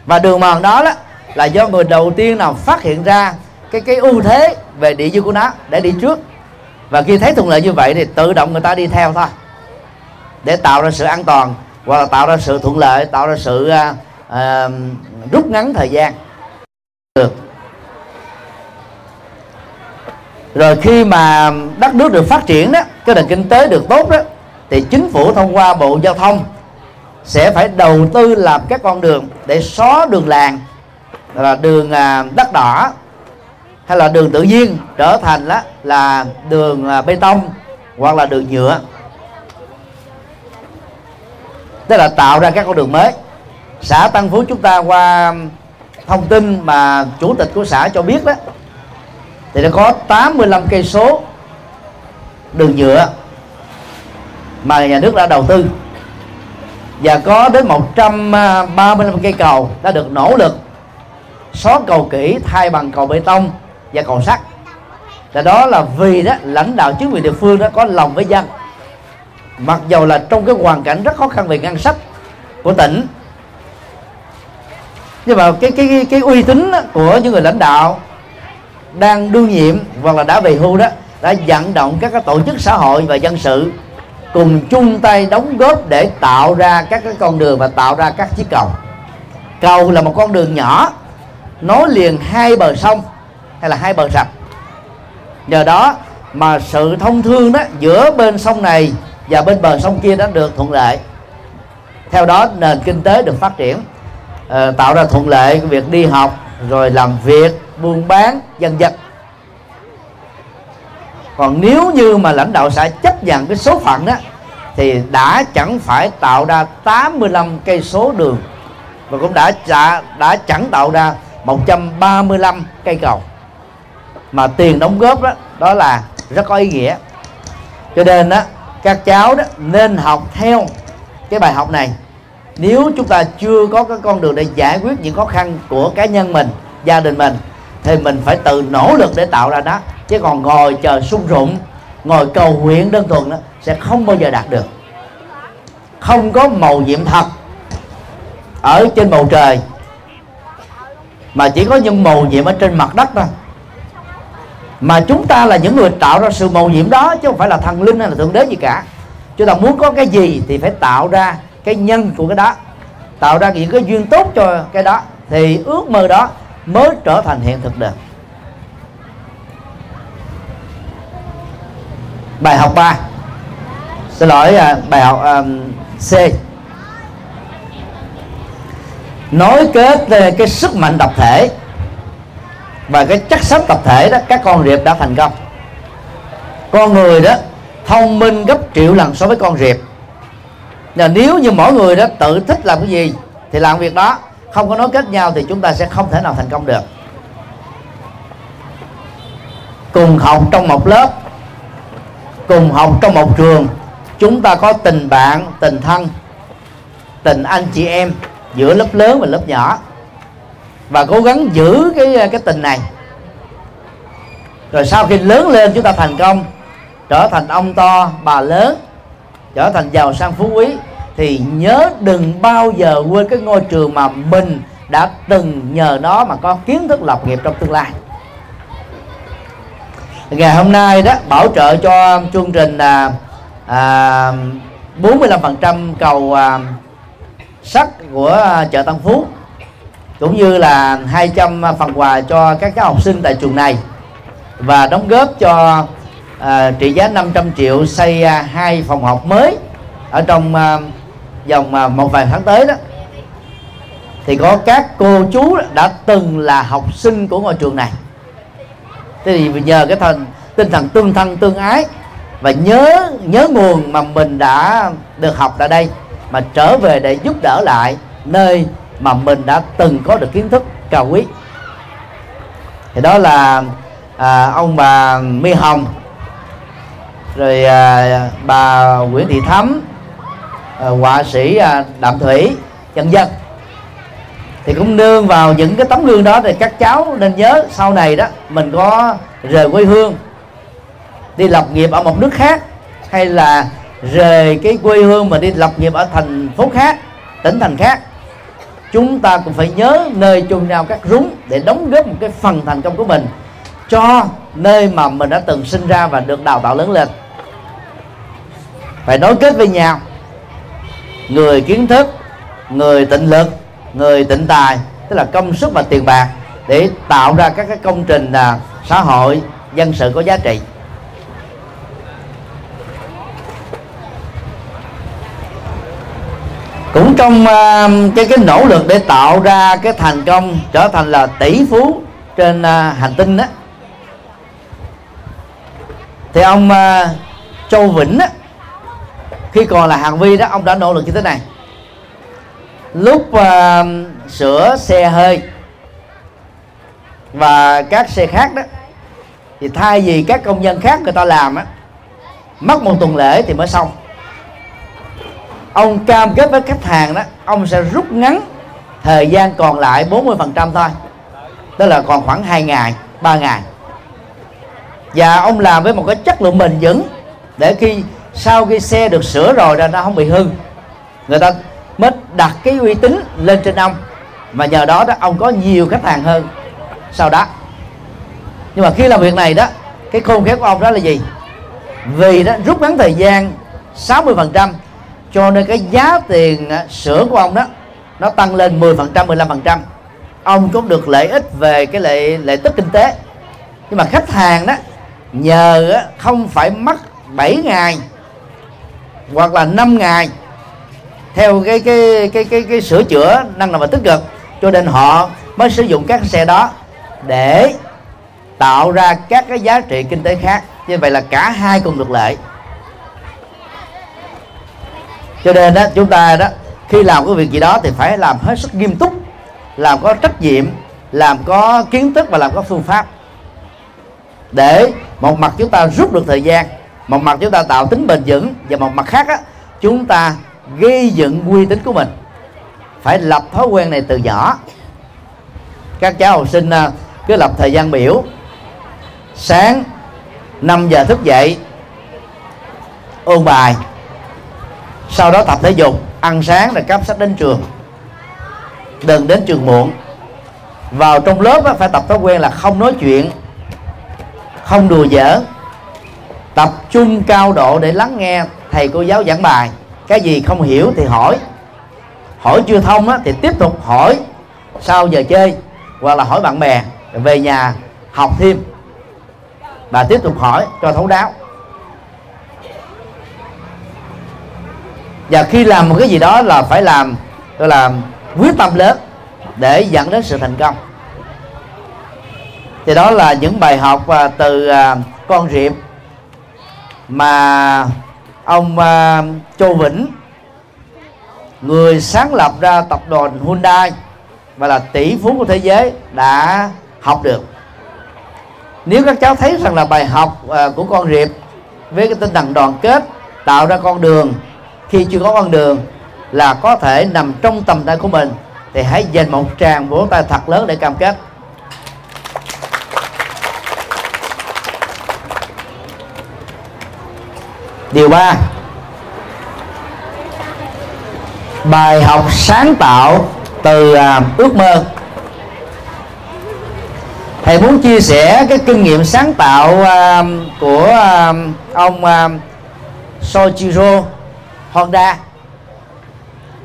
Và đường mòn đó, đó là do người đầu tiên nào phát hiện ra cái cái ưu thế về địa dư của nó để đi trước. Và khi thấy thuận lợi như vậy thì tự động người ta đi theo thôi. Để tạo ra sự an toàn hoặc là tạo ra sự thuận lợi tạo ra sự uh, uh, rút ngắn thời gian. Được. Rồi khi mà đất nước được phát triển đó cái nền kinh tế được tốt đó thì chính phủ thông qua bộ giao thông sẽ phải đầu tư làm các con đường để xóa đường làng là đường à, đất đỏ, hay là đường tự nhiên, trở thành đó là đường à, bê tông, hoặc là đường nhựa. Tức là tạo ra các con đường mới. Xã Tân Phú chúng ta qua thông tin mà chủ tịch của xã cho biết đó, thì nó có 85 cây số đường nhựa mà nhà nước đã đầu tư. Và có đến 135 à, cây cầu đã được nỗ lực xóa cầu kỹ thay bằng cầu bê tông và cầu sắt. Là đó là vì đó, lãnh đạo chính quyền địa phương đó có lòng với dân. Mặc dầu là trong cái hoàn cảnh rất khó khăn về ngân sách của tỉnh, nhưng mà cái cái cái uy tín của những người lãnh đạo đang đương nhiệm hoặc là đã về hưu đó, đã vận động các cái tổ chức xã hội và dân sự cùng chung tay đóng góp để tạo ra các cái con đường và tạo ra các chiếc cầu. Cầu là một con đường nhỏ nối liền hai bờ sông hay là hai bờ rạch nhờ đó mà sự thông thương đó giữa bên sông này và bên bờ sông kia đã được thuận lợi. Theo đó nền kinh tế được phát triển ờ, tạo ra thuận lợi việc đi học rồi làm việc buôn bán dân dân còn nếu như mà lãnh đạo xã chấp nhận cái số phận đó thì đã chẳng phải tạo ra 85 cây số đường và cũng đã đã, đã chẳng tạo ra 135 cây cầu. Mà tiền đóng góp đó đó là rất có ý nghĩa. Cho nên đó các cháu đó nên học theo cái bài học này. Nếu chúng ta chưa có cái con đường để giải quyết những khó khăn của cá nhân mình, gia đình mình, thì mình phải tự nỗ lực để tạo ra đó chứ còn ngồi chờ sung rụng, ngồi cầu nguyện đơn thuần đó, sẽ không bao giờ đạt được. Không có màu nhiệm thật ở trên bầu trời mà chỉ có những màu nhiệm ở trên mặt đất thôi. Mà chúng ta là những người tạo ra sự màu nhiệm đó chứ không phải là thần linh hay là thượng đế gì cả. Chúng ta muốn có cái gì thì phải tạo ra cái nhân của cái đó. Tạo ra những cái duyên tốt cho cái đó. Thì ước mơ đó mới trở thành hiện thực được. Bài học 3 xin lỗi à, bài học um, C nối kết cái sức mạnh tập thể và cái chắc xám tập thể đó, các con riệp đã thành công. Con người đó, thông minh gấp triệu lần so với con riệp. Là nếu như mỗi người đó tự thích làm cái gì thì làm việc đó, không có nối kết nhau thì chúng ta sẽ không thể nào thành công được. Cùng học trong một lớp, cùng học trong một trường, chúng ta có tình bạn, tình thân, tình anh chị em giữa lớp lớn và lớp nhỏ. Và cố gắng giữ cái cái tình này. Rồi sau khi lớn lên chúng ta thành công trở thành ông to bà lớn trở thành giàu sang phú quý thì nhớ đừng bao giờ quên cái ngôi trường mà mình đã từng nhờ nó mà có kiến thức lập nghiệp trong tương lai. Ngày hôm nay đó bảo trợ cho chương trình là à, 45% cầu à, sắt của à, chợ Tân Phú cũng như là 200 phần quà cho các cháu học sinh tại trường này. Và đóng góp cho à, trị giá 500 triệu xây à, hai phòng học mới ở trong à, vòng à, một vài tháng tới đó. Thì có các cô chú đã từng là học sinh của ngôi trường này. Thế thì nhờ cái thần tinh thần tương thân tương ái và nhớ nhớ nguồn mà mình đã được học tại đây mà trở về để giúp đỡ lại nơi mà mình đã từng có được kiến thức cao quý. Thì đó là à, ông bà My Hồng rồi à, bà Nguyễn Thị Thắm à, họa sĩ à, Đạm Thủy dân dân thì cũng nương vào những cái tấm gương đó thì các cháu nên nhớ sau này đó mình có rời quê hương đi lập nghiệp ở một nước khác hay là rời cái quê hương mà đi lập nghiệp ở thành phố khác, tỉnh thành khác, chúng ta cũng phải nhớ nơi chôn nhau các rúng để đóng góp một cái phần thành công của mình cho nơi mà mình đã từng sinh ra và được đào tạo lớn lên. Phải nối kết với nhau. Người kiến thức, người tịnh lực, người tịnh tài, tức là công sức và tiền bạc để tạo ra các cái công trình là xã hội, dân sự có giá trị. Cũng trong uh, cái cái nỗ lực để tạo ra cái thành công trở thành là tỷ phú trên uh, hành tinh đó thì ông uh, Châu Vĩnh á, khi còn là hàng vi đó ông đã nỗ lực như thế này. Lúc uh, sửa xe hơi và các xe khác đó thì thay vì các công nhân khác người ta làm á mất một tuần lễ thì mới xong ông cam kết với khách hàng đó, ông sẽ rút ngắn thời gian còn lại 40% thôi. Tức là còn khoảng 2 ngày 3 ngày. Và ông làm với một cái chất lượng bền vững để khi sau khi xe được sửa rồi ra, nó không bị hư. Người ta mới đặt cái uy tín lên trên ông. Và nhờ đó đó, ông có nhiều khách hàng hơn sau đó. Nhưng mà khi làm việc này đó, cái khôn khéo của ông đó là gì? Vì đó, rút ngắn thời gian 60% cho nên cái giá tiền à, sữa của ông đó, nó tăng lên 10% 15% ông cũng được lợi ích về cái lợi lợi tức kinh tế. Nhưng mà khách hàng đó, nhờ à, không phải mất 7 ngày hoặc là 5 ngày, theo cái cái cái cái cái sửa chữa năng lượng và tích cực, cho nên họ mới sử dụng các xe đó để tạo ra các cái giá trị kinh tế khác. Như vậy là cả hai cùng được lợi cho nên đó chúng ta đó khi làm cái việc gì đó thì phải làm hết sức nghiêm túc làm có trách nhiệm làm có kiến thức và làm có phương pháp. Để một mặt chúng ta rút được thời gian một mặt chúng ta tạo tính bền vững và một mặt khác á, chúng ta gây dựng uy tín của mình. Phải lập thói quen này từ nhỏ. Các cháu học sinh à, cứ lập thời gian biểu. Sáng 5 giờ thức dậy ôn bài sau đó tập thể dục ăn sáng rồi cắp sách đến trường. Đừng đến trường muộn. Vào trong lớp phải tập thói quen là không nói chuyện không đùa giỡn. Tập trung cao độ để lắng nghe thầy cô giáo giảng bài. Cái gì không hiểu thì hỏi. Hỏi chưa thông á, thì tiếp tục hỏi. Sau giờ chơi hoặc là hỏi bạn bè về nhà học thêm. Và tiếp tục hỏi cho thấu đáo. Và khi làm một cái gì đó là phải làm, gọi là, quyết tâm lớn để dẫn đến sự thành công. Thì đó là những bài học à, từ à, con riệp mà ông à, Châu Vĩnh, người sáng lập ra tập đoàn Hyundai và là tỷ phú của thế giới đã học được. Nếu các cháu thấy rằng là bài học của con riệp với cái tinh thần đoàn kết, tạo ra con đường khi chưa có con đường là có thể nằm trong tầm tay của mình thì hãy dành một tràng vỗ tay thật lớn để cam kết. Điều ba bài học sáng tạo từ à, ước mơ. Thầy muốn chia sẻ cái kinh nghiệm sáng tạo à, của à, ông à, Soichiro. Honda.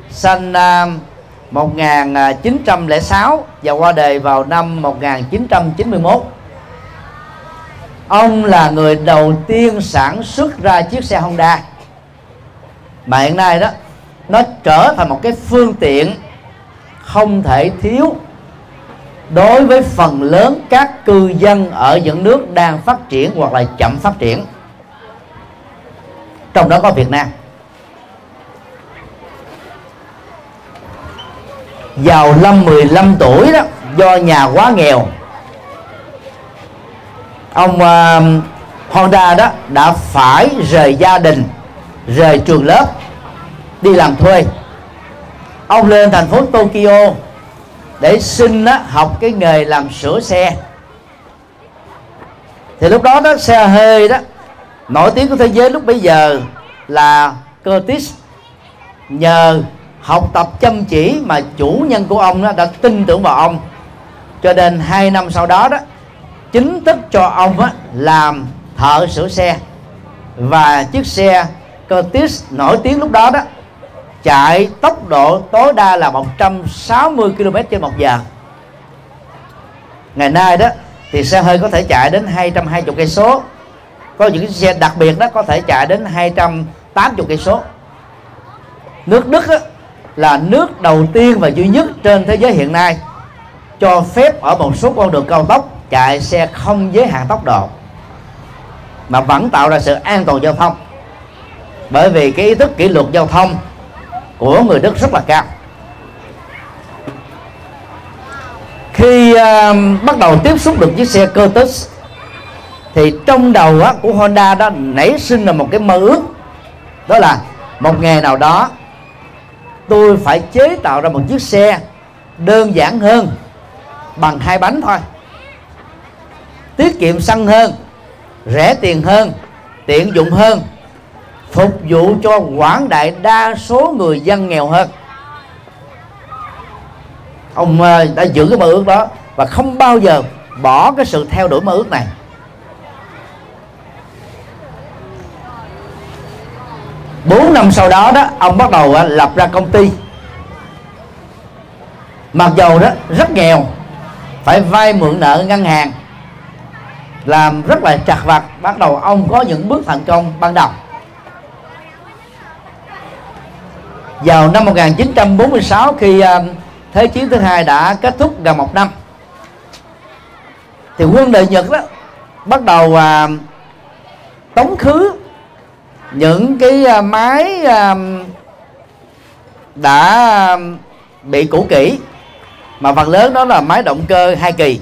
Sinh năm 1906 và qua đời vào năm 1991 ông là người đầu tiên sản xuất ra chiếc xe Honda. Mà hiện nay đó, nó trở thành một cái phương tiện không thể thiếu đối với phần lớn các cư dân ở những nước đang phát triển hoặc là chậm phát triển. Trong đó có Việt Nam. Vào năm 15 tuổi đó do nhà quá nghèo. Ông uh, Honda đó đã phải rời gia đình rời trường lớp đi làm thuê. Ông lên thành phố Tokyo để xin đó, học cái nghề làm sửa xe. Thì lúc đó đó xe hơi đó nổi tiếng của thế giới lúc bây giờ là Curtis nhờ học tập chăm chỉ mà chủ nhân của ông đó đã tin tưởng vào ông. Cho nên hai năm sau đó đó chính thức cho ông á, làm thợ sửa xe. Và chiếc xe Curtis nổi tiếng lúc đó đó chạy tốc độ tối đa là 160 km trên một giờ. Ngày nay đó thì xe hơi có thể chạy đến 220 cây số. Có những xe đặc biệt đó có thể chạy đến 280 cây số. Nước Đức á, là nước đầu tiên và duy nhất trên thế giới hiện nay cho phép ở một số con đường cao tốc chạy xe không giới hạn tốc độ mà vẫn tạo ra sự an toàn giao thông. Bởi vì cái ý thức kỷ luật giao thông của người Đức rất là cao. Khi uh, bắt đầu tiếp xúc được chiếc xe Curtis thì trong đầu á, của Honda đó nảy sinh là một cái mơ ước đó là một ngày nào đó tôi phải chế tạo ra một chiếc xe đơn giản hơn, bằng hai bánh thôi. Tiết kiệm xăng hơn, rẻ tiền hơn, tiện dụng hơn, phục vụ cho quảng đại đa số người dân nghèo hơn. Ông ờ, đã giữ cái mơ ước đó và không bao giờ bỏ cái sự theo đuổi mơ ước này. Bốn năm sau đó đó ông bắt đầu à, lập ra công ty. Mặc dầu đó rất nghèo phải vay mượn nợ ngân hàng làm rất là chặt vặt bắt đầu ông có những bước thành công ban đầu. Vào năm 1946 khi à, thế chiến thứ hai đã kết thúc gần một năm thì quân đội Nhật đó bắt đầu à, tống khứ những cái à, máy à, đã bị cũ kỹ, mà phần lớn đó là máy động cơ hai kỳ.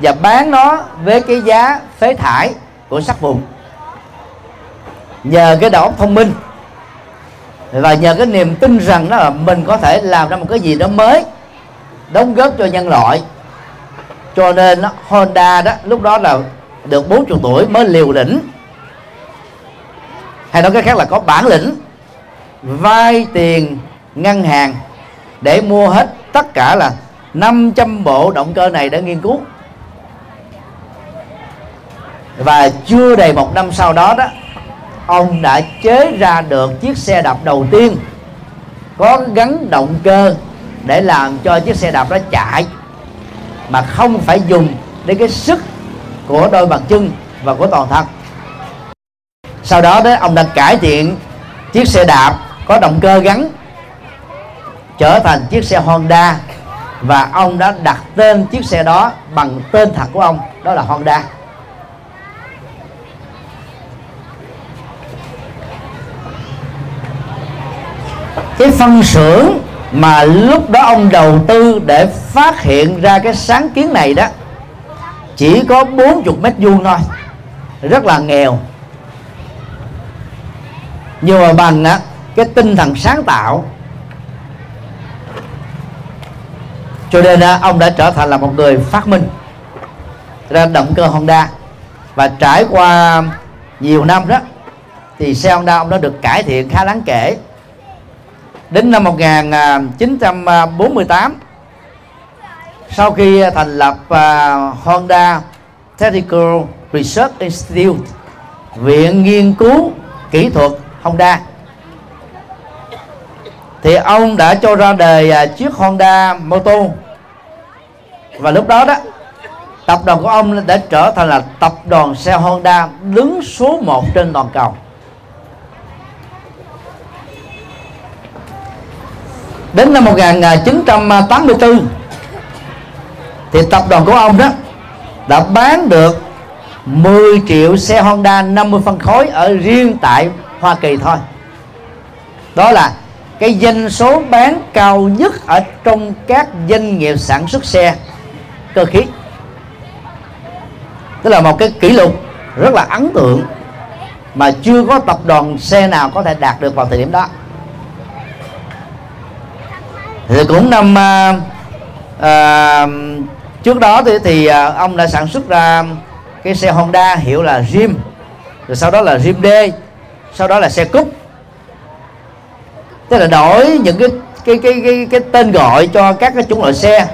Và bán nó với cái giá phế thải của sắt vùng nhờ cái đầu óc thông minh. Và nhờ cái niềm tin rằng đó là mình có thể làm ra một cái gì đó mới, đóng góp cho nhân loại. Cho nên Honda đó, lúc đó là được 40 tuổi mới liều lĩnh hay nói cách khác là có bản lĩnh vay tiền, ngân hàng để mua hết tất cả là 500 bộ động cơ này để nghiên cứu. Và chưa đầy một năm sau đó đó, ông đã chế ra được chiếc xe đạp đầu tiên có gắn động cơ để làm cho chiếc xe đạp đó chạy, mà không phải dùng đến cái sức của đôi bàn chân và của toàn thân sau đó đó, ông đã cải thiện chiếc xe đạp có động cơ gắn trở thành chiếc xe Honda và ông đã đặt tên chiếc xe đó bằng tên thật của ông, đó là Honda. Cái phân xưởng mà lúc đó ông đầu tư để phát hiện ra cái sáng kiến này đó, chỉ có 40 mét vuông thôi, rất là nghèo nhưng mà bằng á, cái tinh thần sáng tạo. Cho nên á, ông đã trở thành là một người phát minh ra động cơ Honda. Và trải qua nhiều năm đó thì xe Honda ông đã được cải thiện khá đáng kể. Đến năm 1948 sau khi thành lập uh, Honda Technical Research Institute viện nghiên cứu kỹ thuật Honda. Thì ông đã cho ra đời à, chiếc Honda Moto. Và lúc đó đó, tập đoàn của ông đã trở thành là tập đoàn xe Honda đứng số 1 trên toàn cầu. Đến năm 1984 thì tập đoàn của ông đó đã bán được 10 triệu xe Honda 50 phân khối ở riêng tại Hoa Kỳ thôi. Đó là cái doanh số bán cao nhất ở trong các doanh nghiệp sản xuất xe cơ khí. Tức là một cái kỷ lục rất là ấn tượng mà chưa có tập đoàn xe nào có thể đạt được vào thời điểm đó. Thì cũng năm à, à, trước đó thì, thì à, ông đã sản xuất ra cái xe Honda hiệu là jim, rồi sau đó là jim D sau đó là xe cúp. Tức là đổi những cái cái cái cái, cái tên gọi cho các cái chủng loại xe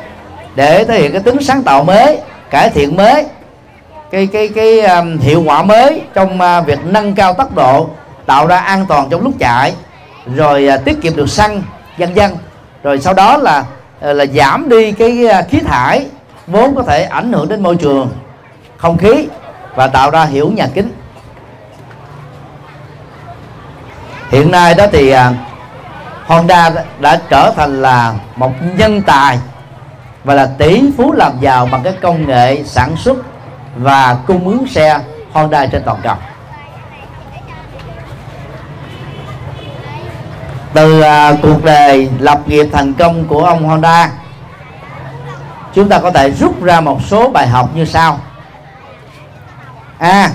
để thể hiện cái tính sáng tạo mới cải thiện mới cái cái cái um, hiệu quả mới trong uh, việc nâng cao tốc độ tạo ra an toàn trong lúc chạy rồi uh, tiết kiệm được xăng vân vân. Rồi sau đó là uh, là giảm đi cái uh, khí thải vốn có thể ảnh hưởng đến môi trường không khí và tạo ra hiệu nhà kính. Hiện nay đó thì à, Honda đã trở thành là một nhân tài và là tỷ phú làm giàu bằng cái công nghệ sản xuất và cung ứng xe Honda trên toàn cầu. Từ à, cuộc đời lập nghiệp thành công của ông Honda chúng ta có thể rút ra một số bài học như sau. A. À,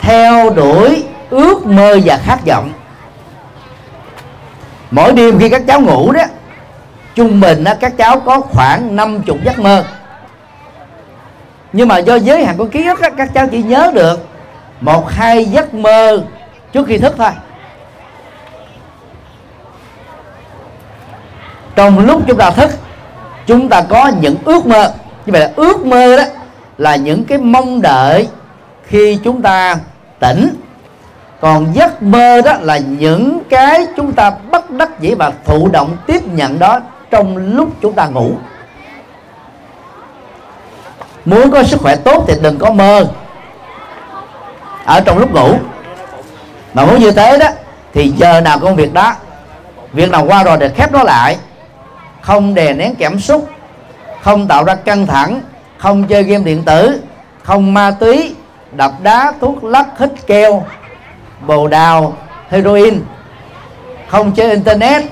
theo đuổi ước mơ và khát vọng. Mỗi đêm khi các cháu ngủ đó trung bình đó, các cháu có khoảng 50 giấc mơ. Nhưng mà do giới hạn của ký ức các cháu chỉ nhớ được một hai giấc mơ trước khi thức thôi. Trong lúc chúng ta thức chúng ta có những ước mơ. Như vậy là ước mơ đó là những cái mong đợi khi chúng ta tỉnh còn giấc mơ đó là những cái chúng ta bất đắc dĩ và thụ động tiếp nhận đó trong lúc chúng ta ngủ. Muốn có sức khỏe tốt thì đừng có mơ ở trong lúc ngủ. Mà muốn như thế đó, thì giờ nào công việc đó, việc nào qua rồi thì khép nó lại. Không đè nén cảm xúc, không tạo ra căng thẳng, không chơi game điện tử, không ma túy đập đá, thuốc lắc, hít keo bồ đào, heroin. Không chơi internet.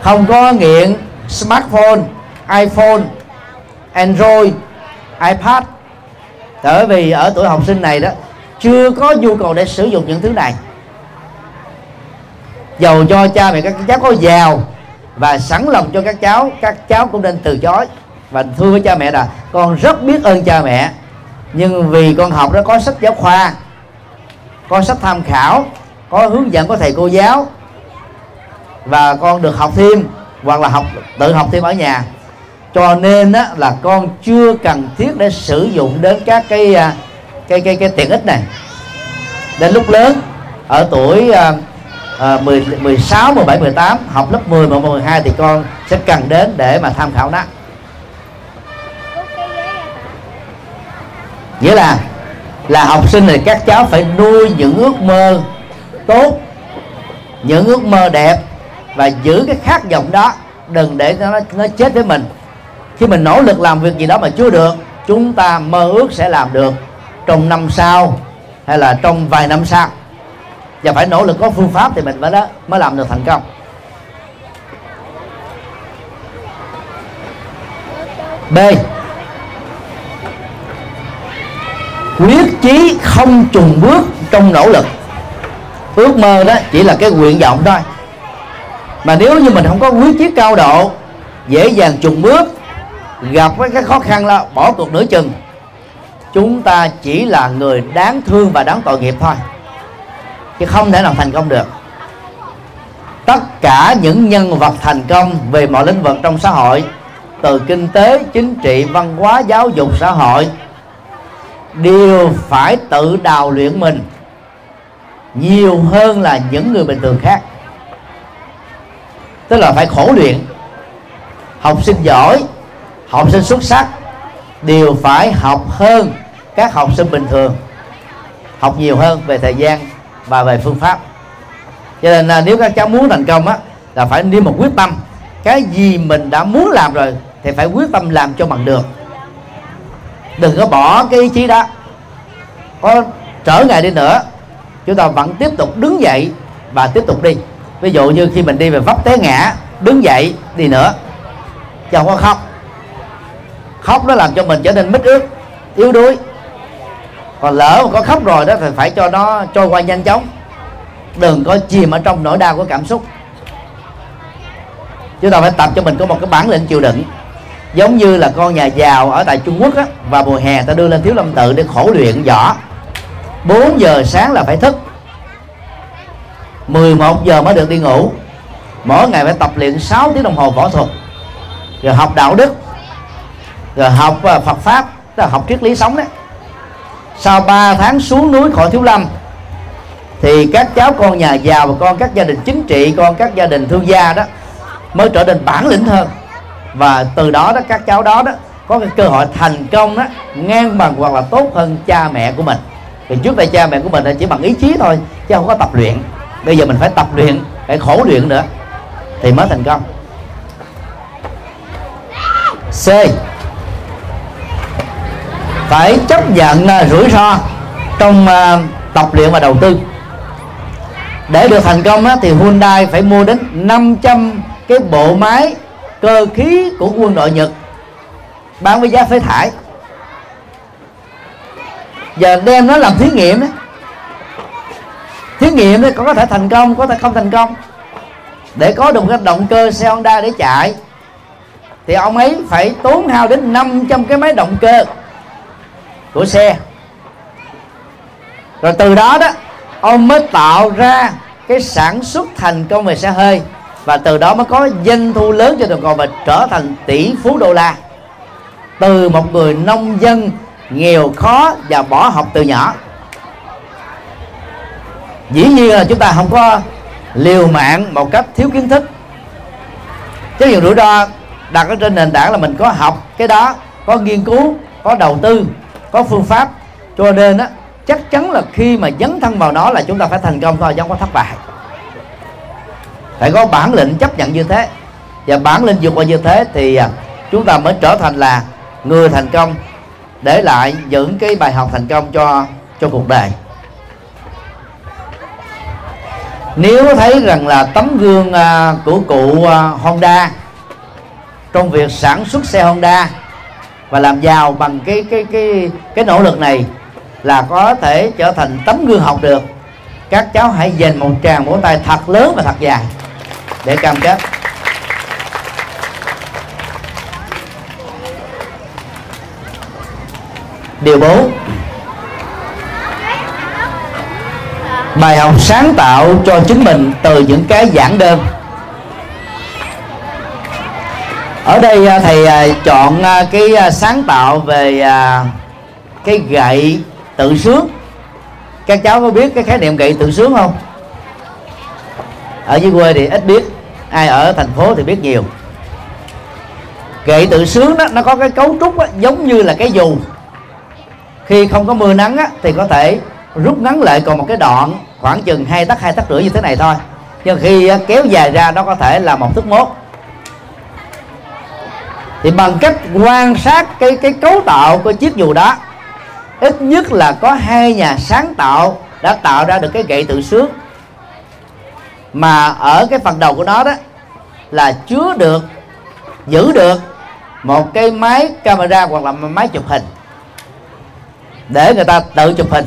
Không có nghiện smartphone, iphone, android, ipad. Bởi vì ở tuổi học sinh này đó, chưa có nhu cầu để sử dụng những thứ này. Dầu cho cha mẹ các cháu có giàu và sẵn lòng cho các cháu các cháu cũng nên từ chối. Và thưa với cha mẹ là, con rất biết ơn cha mẹ, nhưng vì con học đó có sách giáo khoa có sách tham khảo có hướng dẫn của thầy cô giáo. Và con được học thêm hoặc là học tự học thêm ở nhà. Cho nên á, là con chưa cần thiết để sử dụng đến các cái à, cái cái cái tiện ích này. Đến lúc lớn ở tuổi uh, 10, 16, 17, 18 học lớp 10 và 12 thì con sẽ cần đến để mà tham khảo nó. Nghĩa là là học sinh thì các cháu phải nuôi những ước mơ tốt, những ước mơ đẹp và giữ cái khát vọng đó, đừng để nó nó chết với mình. Khi mình nỗ lực làm việc gì đó mà chưa được, chúng ta mơ ước sẽ làm được trong năm sau hay là trong vài năm sau. Và phải nỗ lực có phương pháp thì mình mới đó, mới làm được thành công. B. quyết chí không trùng bước trong nỗ lực. Ước mơ đó chỉ là cái nguyện vọng thôi. Mà nếu như mình không có quyết chí cao độ, dễ dàng trùng bước, gặp với cái khó khăn là bỏ cuộc nửa chừng. Chúng ta chỉ là người đáng thương và đáng tội nghiệp thôi, chứ không thể nào thành công được. Tất cả những nhân vật thành công về mọi lĩnh vực trong xã hội, từ kinh tế, chính trị, văn hóa, giáo dục, xã hội đều phải tự đào luyện mình nhiều hơn là những người bình thường khác. Tức là phải khổ luyện. Học sinh giỏi, học sinh xuất sắc đều phải học hơn các học sinh bình thường. Học nhiều hơn về thời gian và về phương pháp. Cho nên là nếu các cháu muốn thành công á, là phải đi một quyết tâm. Cái gì mình đã muốn làm rồi thì phải quyết tâm làm cho bằng được đừng có bỏ cái ý chí đó. Có trở ngại đi nữa, chúng ta vẫn tiếp tục đứng dậy và tiếp tục đi. Ví dụ như khi mình đi về vấp té ngã, đứng dậy đi nữa. Chứ không có khóc. Khóc nó làm cho mình trở nên mít ướt, yếu đuối. Còn lỡ mà có khóc rồi đó thì phải cho nó trôi qua nhanh chóng. Đừng có chìm ở trong nỗi đau của cảm xúc. Chúng ta phải tập cho mình có một cái bản lĩnh chịu đựng giống như là con nhà giàu ở tại Trung Quốc á, và mùa hè ta đưa lên thiếu lâm tự để khổ luyện võ. 4 giờ sáng là phải thức. 11 giờ mới được đi ngủ. Mỗi ngày phải tập luyện 6 tiếng đồng hồ võ thuật. Rồi học đạo đức. Rồi học à, Phật pháp là học triết lý sống đấy sau 3 tháng xuống núi khỏi thiếu lâm thì các cháu con nhà giàu và con các gia đình chính trị con các gia đình thương gia đó mới trở nên bản lĩnh hơn và từ đó đó, các cháu đó đó, có cái cơ hội thành công đó ngang bằng hoặc là tốt hơn cha mẹ của mình. Thì trước đây cha mẹ của mình chỉ bằng ý chí thôi, chứ không có tập luyện. Bây giờ mình phải tập luyện, phải khổ luyện nữa, thì mới thành công. C. Phải chấp nhận à, rủi ro trong à, tập luyện và đầu tư. Để được thành công thì Hyundai phải mua đến 500 cái bộ máy cơ khí của quân đội Nhật. Bán với giá phế thải. Giờ đem nó làm thí nghiệm ấy. thí nghiệm ấy, có thể thành công có thể không thành công. Để có được cái động cơ xe Honda để chạy thì ông ấy phải tốn hao đến 500 cái máy động cơ của xe. Rồi từ đó đó ông mới tạo ra cái sản xuất thành công về xe hơi và từ đó mới có doanh thu lớn cho đồng cồn và trở thành tỷ phú đô la. Từ một người nông dân nghèo khó và bỏ học từ nhỏ. Dĩ nhiên là chúng ta không có liều mạng một cách thiếu kiến thức. Chứ nhiều rủi ro đặt ở trên nền tảng là mình có học cái đó, có nghiên cứu, có đầu tư, có phương pháp. Cho nên á, chắc chắn là khi mà dấn thân vào nó là chúng ta phải thành công thôi, chứ không có thất bại phải có bản lĩnh chấp nhận như thế. Và bản lĩnh vượt qua như thế thì à, chúng ta mới trở thành là người thành công, để lại những cái bài học thành công cho cho cuộc đời. Nếu thấy rằng là tấm gương à, của cụ à, Honda, trong việc sản xuất xe Honda và làm giàu bằng cái cái cái cái nỗ lực này là có thể trở thành tấm gương học được. Các cháu hãy dành một tràng vỗ tay thật lớn và thật dài để cam kết. Điều 4 bài học sáng tạo cho chính mình từ những cái giản đơn. Ở đây à, thầy à, chọn à, cái sáng tạo về cái gậy tự sướng. Các cháu có biết cái khái niệm gậy tự sướng không? Ở dưới quê thì ít biết ai ở thành phố thì biết nhiều. Gậy tự sướng đó nó có cái cấu trúc đó, giống như là cái dù. Khi không có mưa nắng á, thì có thể rút ngắn lại còn một cái đoạn khoảng chừng hai tấc hai tấc rưỡi như thế này thôi. Nhưng khi kéo dài ra nó có thể là một thước mốt. Thì bằng cách quan sát cái cái cấu tạo của chiếc dù đó ít nhất là có hai nhà sáng tạo đã tạo ra được cái gậy tự sướng mà ở cái phần đầu của nó đó là chứa được giữ được một cái máy camera hoặc là máy chụp hình. Để người ta tự chụp hình.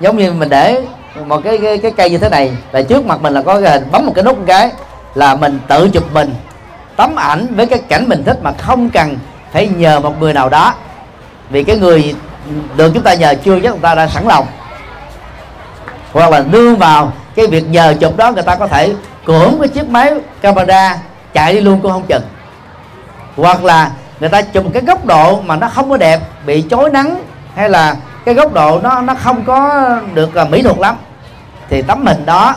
Giống như mình để một cái cái, cái cây như thế này là trước mặt mình là có cái hình bấm một cái nút một cái là mình tự chụp mình. Tấm ảnh với cái cảnh mình thích mà không cần phải nhờ một người nào đó. Vì cái người được chúng ta nhờ chưa chắc người ta đã sẵn lòng. Hoặc là đưa vào cái việc nhờ chụp đó người ta có thể cưỡng cái chiếc máy camera chạy đi luôn cũng không chừng. Hoặc là người ta chụp một cái góc độ mà nó không có đẹp, bị chói nắng, hay là cái góc độ nó nó không có được là mỹ thuật lắm, thì tấm hình đó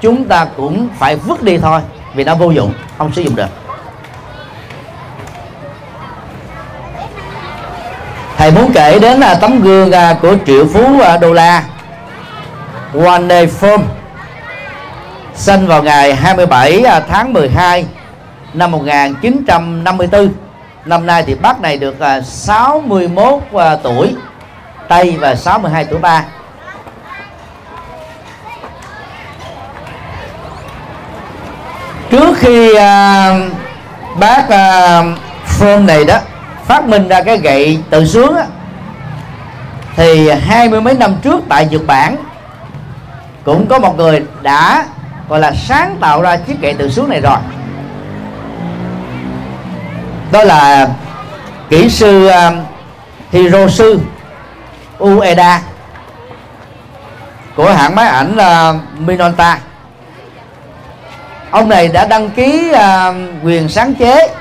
chúng ta cũng phải vứt đi thôi, vì nó vô dụng, không sử dụng được. Thầy muốn kể đến là tấm gương à, của triệu phú à, đô la. One Day Firm sinh vào ngày 27 à, tháng 12 năm 1954 năm nay thì bác này được à, 61 à, tuổi Tây và 62 tuổi ba. Trước khi uh, bác uh, Firm này đó phát minh ra cái gậy tự sướng á, thì hai mươi mấy năm trước tại Nhật Bản cũng có một người đã gọi là sáng tạo ra chiếc gậy tự sướng này rồi. Đó là kỹ sư um, Hiroshi Ueda của hãng máy ảnh uh, Minolta. Ông này đã đăng ký uh, quyền sáng chế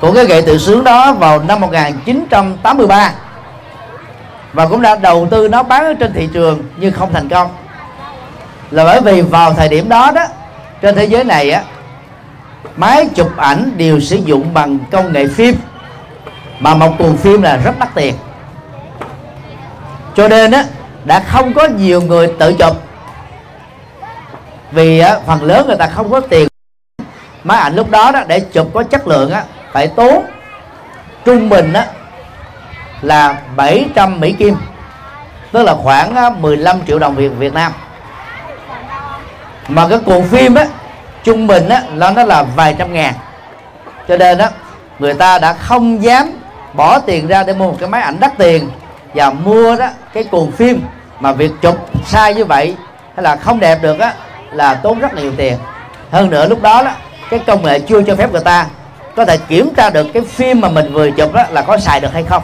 của cái gậy tự sướng đó vào năm 1983 và cũng đã đầu tư nó bán ở trên thị trường nhưng không thành công là bởi vì vào thời điểm đó đó trên thế giới này á máy chụp ảnh đều sử dụng bằng công nghệ phim mà một cuộn phim là rất đắt tiền. Cho nên á đã không có nhiều người tự chụp. Vì á, phần lớn người ta không có tiền. Máy ảnh lúc đó đó để chụp có chất lượng á phải tốn. Trung bình á là 700 Mỹ Kim tức là khoảng 15 triệu đồng Việt Việt Nam mà cái cuộn phim á, trung bình á là nó là vài trăm ngàn. Cho nên á, người ta đã không dám bỏ tiền ra để mua một cái máy ảnh đắt tiền và mua đó cái cuộn phim mà việc chụp sai như vậy hay là không đẹp được á, là tốn rất là nhiều tiền. Hơn nữa lúc đó đó, cái công nghệ chưa cho phép người ta có thể kiểm tra được cái phim mà mình vừa chụp đó là có xài được hay không.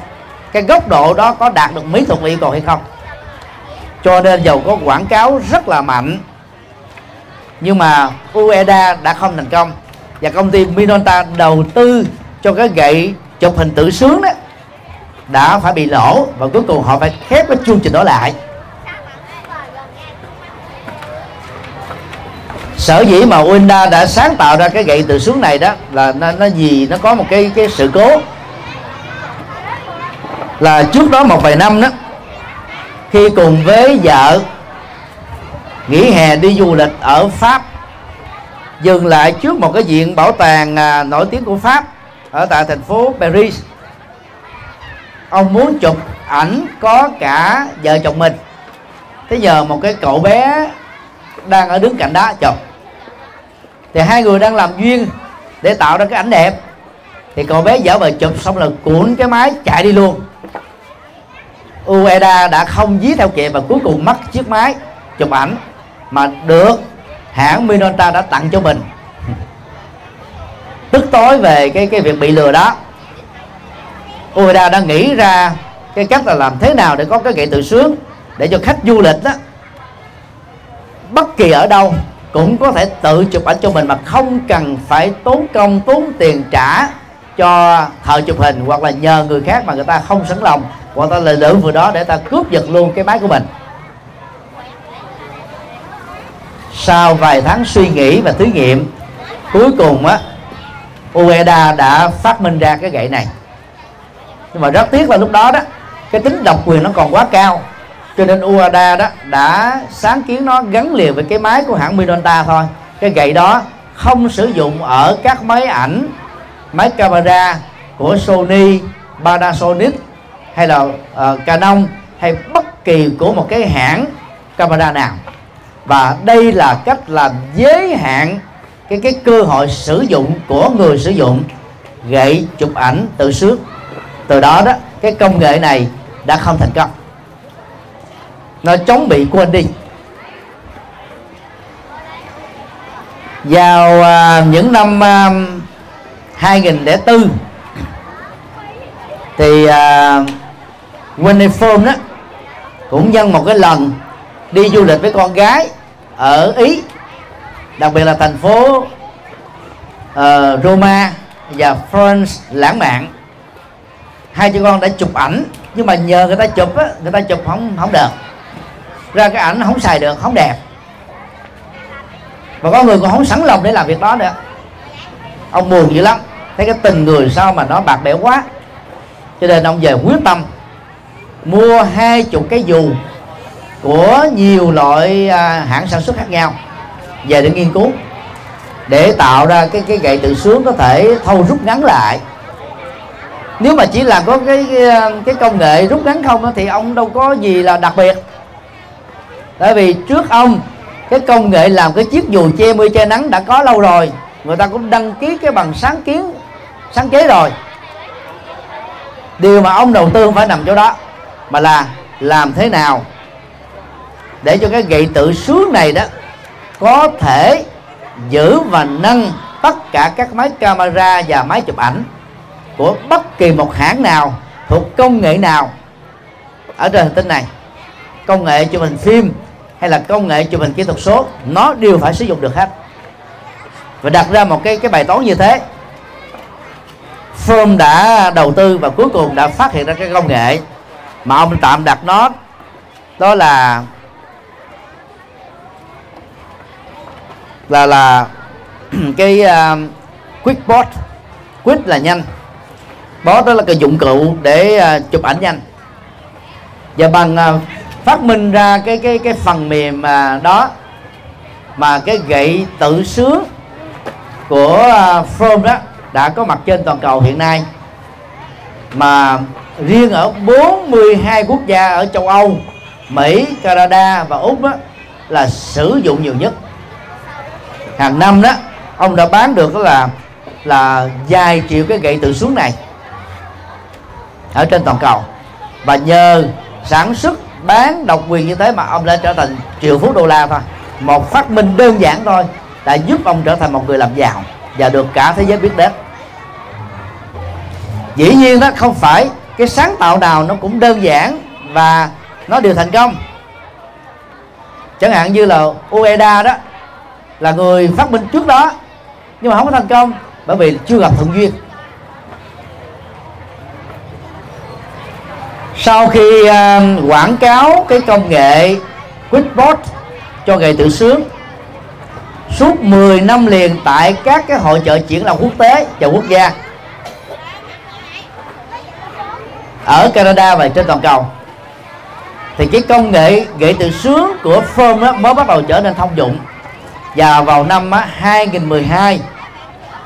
Cái góc độ đó có đạt được mỹ thuật yêu cầu hay không. Cho nên dầu có quảng cáo rất là mạnh nhưng mà Ueda đã không thành công. Và công ty Minolta đầu tư cho cái gậy chụp hình tự sướng đó đã phải bị lỗ. Và cuối cùng họ phải khép cái chương trình đó lại. Sở dĩ mà Ueda đã sáng tạo ra cái gậy tự sướng này đó là nó, nó gì? Nó có một cái cái sự cố. Là trước đó một vài năm đó khi cùng với vợ nghỉ hè đi du lịch ở Pháp. Dừng lại trước một cái viện bảo tàng à, nổi tiếng của Pháp ở tại thành phố Paris. Ông muốn chụp ảnh có cả vợ chồng mình. Thế giờ một cái cậu bé đang ở đứng cạnh đó chụp. Thì hai người đang làm duyên để tạo ra cái ảnh đẹp. Thì cậu bé dở vờ chụp xong là cuộn cái máy chạy đi luôn. Ueda đã không dí theo kịp và cuối cùng mất chiếc máy chụp ảnh mà được, hãng Minolta đã tặng cho mình. Tức tối về cái cái việc bị lừa đó, Ueda đã nghĩ ra cái cách là làm thế nào để có cái gậy tự sướng để cho khách du lịch đó, bất kỳ ở đâu cũng có thể tự chụp ảnh cho mình mà không cần phải tốn công, tốn tiền trả cho thợ chụp hình hoặc là nhờ người khác mà người ta không sẵn lòng. Hoặc ta lợi lượng vừa đó để ta cướp giật luôn cái máy của mình. Sau vài tháng suy nghĩ và thí nghiệm cuối cùng á Ueda đã phát minh ra cái gậy này. Nhưng mà rất tiếc là lúc đó đó cái tính độc quyền nó còn quá cao cho nên Ueda đó đã sáng kiến nó gắn liền với cái máy của hãng Minolta thôi. Cái gậy đó không sử dụng ở các máy ảnh máy camera của Sony, Panasonic hay là uh, Canon hay bất kỳ của một cái hãng camera nào và đây là cách làm giới hạn cái cái cơ hội sử dụng của người sử dụng gậy chụp ảnh tự sướng từ đó đó cái công nghệ này đã không thành công. Nó chống bị quên đi. Vào uh, những năm à, uh, 2004 thì à, uh, Winnie Phone đó cũng nhân một cái lần đi du lịch với con gái ở Ý đặc biệt là thành phố uh, Roma và France lãng mạn. Hai chị con đã chụp ảnh nhưng mà nhờ người ta chụp á người ta chụp không không được. Ra cái ảnh không xài được không đẹp. Và có người còn không sẵn lòng để làm việc đó nữa. Ông buồn dữ lắm. Thấy cái tình người sao mà nó bạc bẽo quá. Cho nên ông về quyết tâm mua hai chục cái dù của nhiều loại à, hãng sản xuất khác nhau. Về để nghiên cứu để tạo ra cái cái gậy tự sướng có thể thâu rút ngắn lại. Nếu mà chỉ làm có cái cái, cái công nghệ rút ngắn không thì ông đâu có gì là đặc biệt. Tại vì trước ông cái công nghệ làm cái chiếc dù che mưa che nắng đã có lâu rồi. Người ta cũng đăng ký cái bằng sáng kiến sáng chế rồi. Điều mà ông đầu tư không phải nằm chỗ đó mà là làm thế nào để cho cái gậy tự sướng này đó có thể giữ và nâng tất cả các máy camera và máy chụp ảnh của bất kỳ một hãng nào, thuộc công nghệ nào ở trên hành tinh này. Công nghệ chụp hình phim hay là công nghệ chụp hình kỹ thuật số, nó đều phải sử dụng được hết. Và đặt ra một cái cái bài toán như thế. Firm đã đầu tư và cuối cùng đã phát hiện ra cái công nghệ mà ông tạm đặt nó, đó là là là cái uh, quick bot quick là nhanh. Bot đó là cái dụng cụ để uh, chụp ảnh nhanh. Và bằng uh, phát minh ra cái cái cái phần mềm uh, đó mà cái gậy tự sướng của uh, From đó đã có mặt trên toàn cầu hiện nay. Mà riêng ở 42 quốc gia ở châu Âu, Mỹ, Canada và Úc đó, là sử dụng nhiều nhất. Hàng năm đó, ông đã bán được đó là là vài triệu cái gậy tự xuống này ở trên toàn cầu. Và nhờ sản xuất, bán, độc quyền như thế mà ông đã trở thành triệu phú đô la thôi. Một phát minh đơn giản thôi đã giúp ông trở thành một người làm giàu và được cả thế giới biết đến. Dĩ nhiên đó, không phải cái sáng tạo nào nó cũng đơn giản và nó đều thành công. Chẳng hạn như là Ueda đó là người phát minh trước đó nhưng mà không có thành công bởi vì chưa gặp thuận duyên. Sau khi uh, quảng cáo cái công nghệ Quickbot cho nghề tự sướng suốt 10 năm liền tại các cái hội trợ triển lãm quốc tế và quốc gia ở Canada và trên toàn cầu thì cái công nghệ gậy tự sướng của firm đó mới bắt đầu trở nên thông dụng và vào năm 2012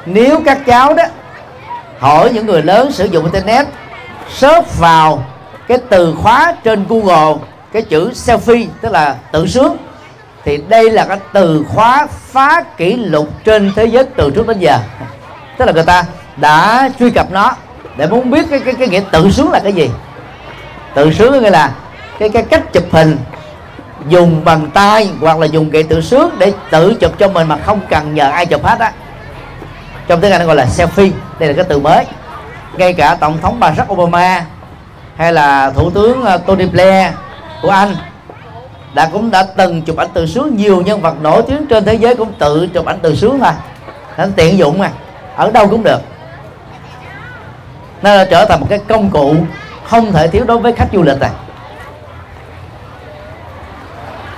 nếu các cháu đó hỏi những người lớn sử dụng internet search vào cái từ khóa trên Google cái chữ selfie tức là tự sướng thì đây là cái từ khóa phá kỷ lục trên thế giới từ trước đến giờ. Tức là người ta đã truy cập nó để muốn biết cái cái, cái nghĩa tự sướng là cái gì. Tự sướng nghĩa là cái cái cách chụp hình dùng bằng tay hoặc là dùng kệ tự sướng để tự chụp cho mình mà không cần nhờ ai chụp hết á. Trong tiếng Anh nó gọi là selfie. Đây là cái từ mới. Ngay cả tổng thống Barack Obama hay là thủ tướng ờ, Tony Blair của Anh đã cũng đã từng chụp ảnh từ sướng nhiều nhân vật nổi tiếng trên thế giới cũng tự chụp ảnh từ sướng thôi nó tiện dụng mà. Ở đâu cũng được. Nó đã trở thành một cái công cụ không thể thiếu đối với khách du lịch này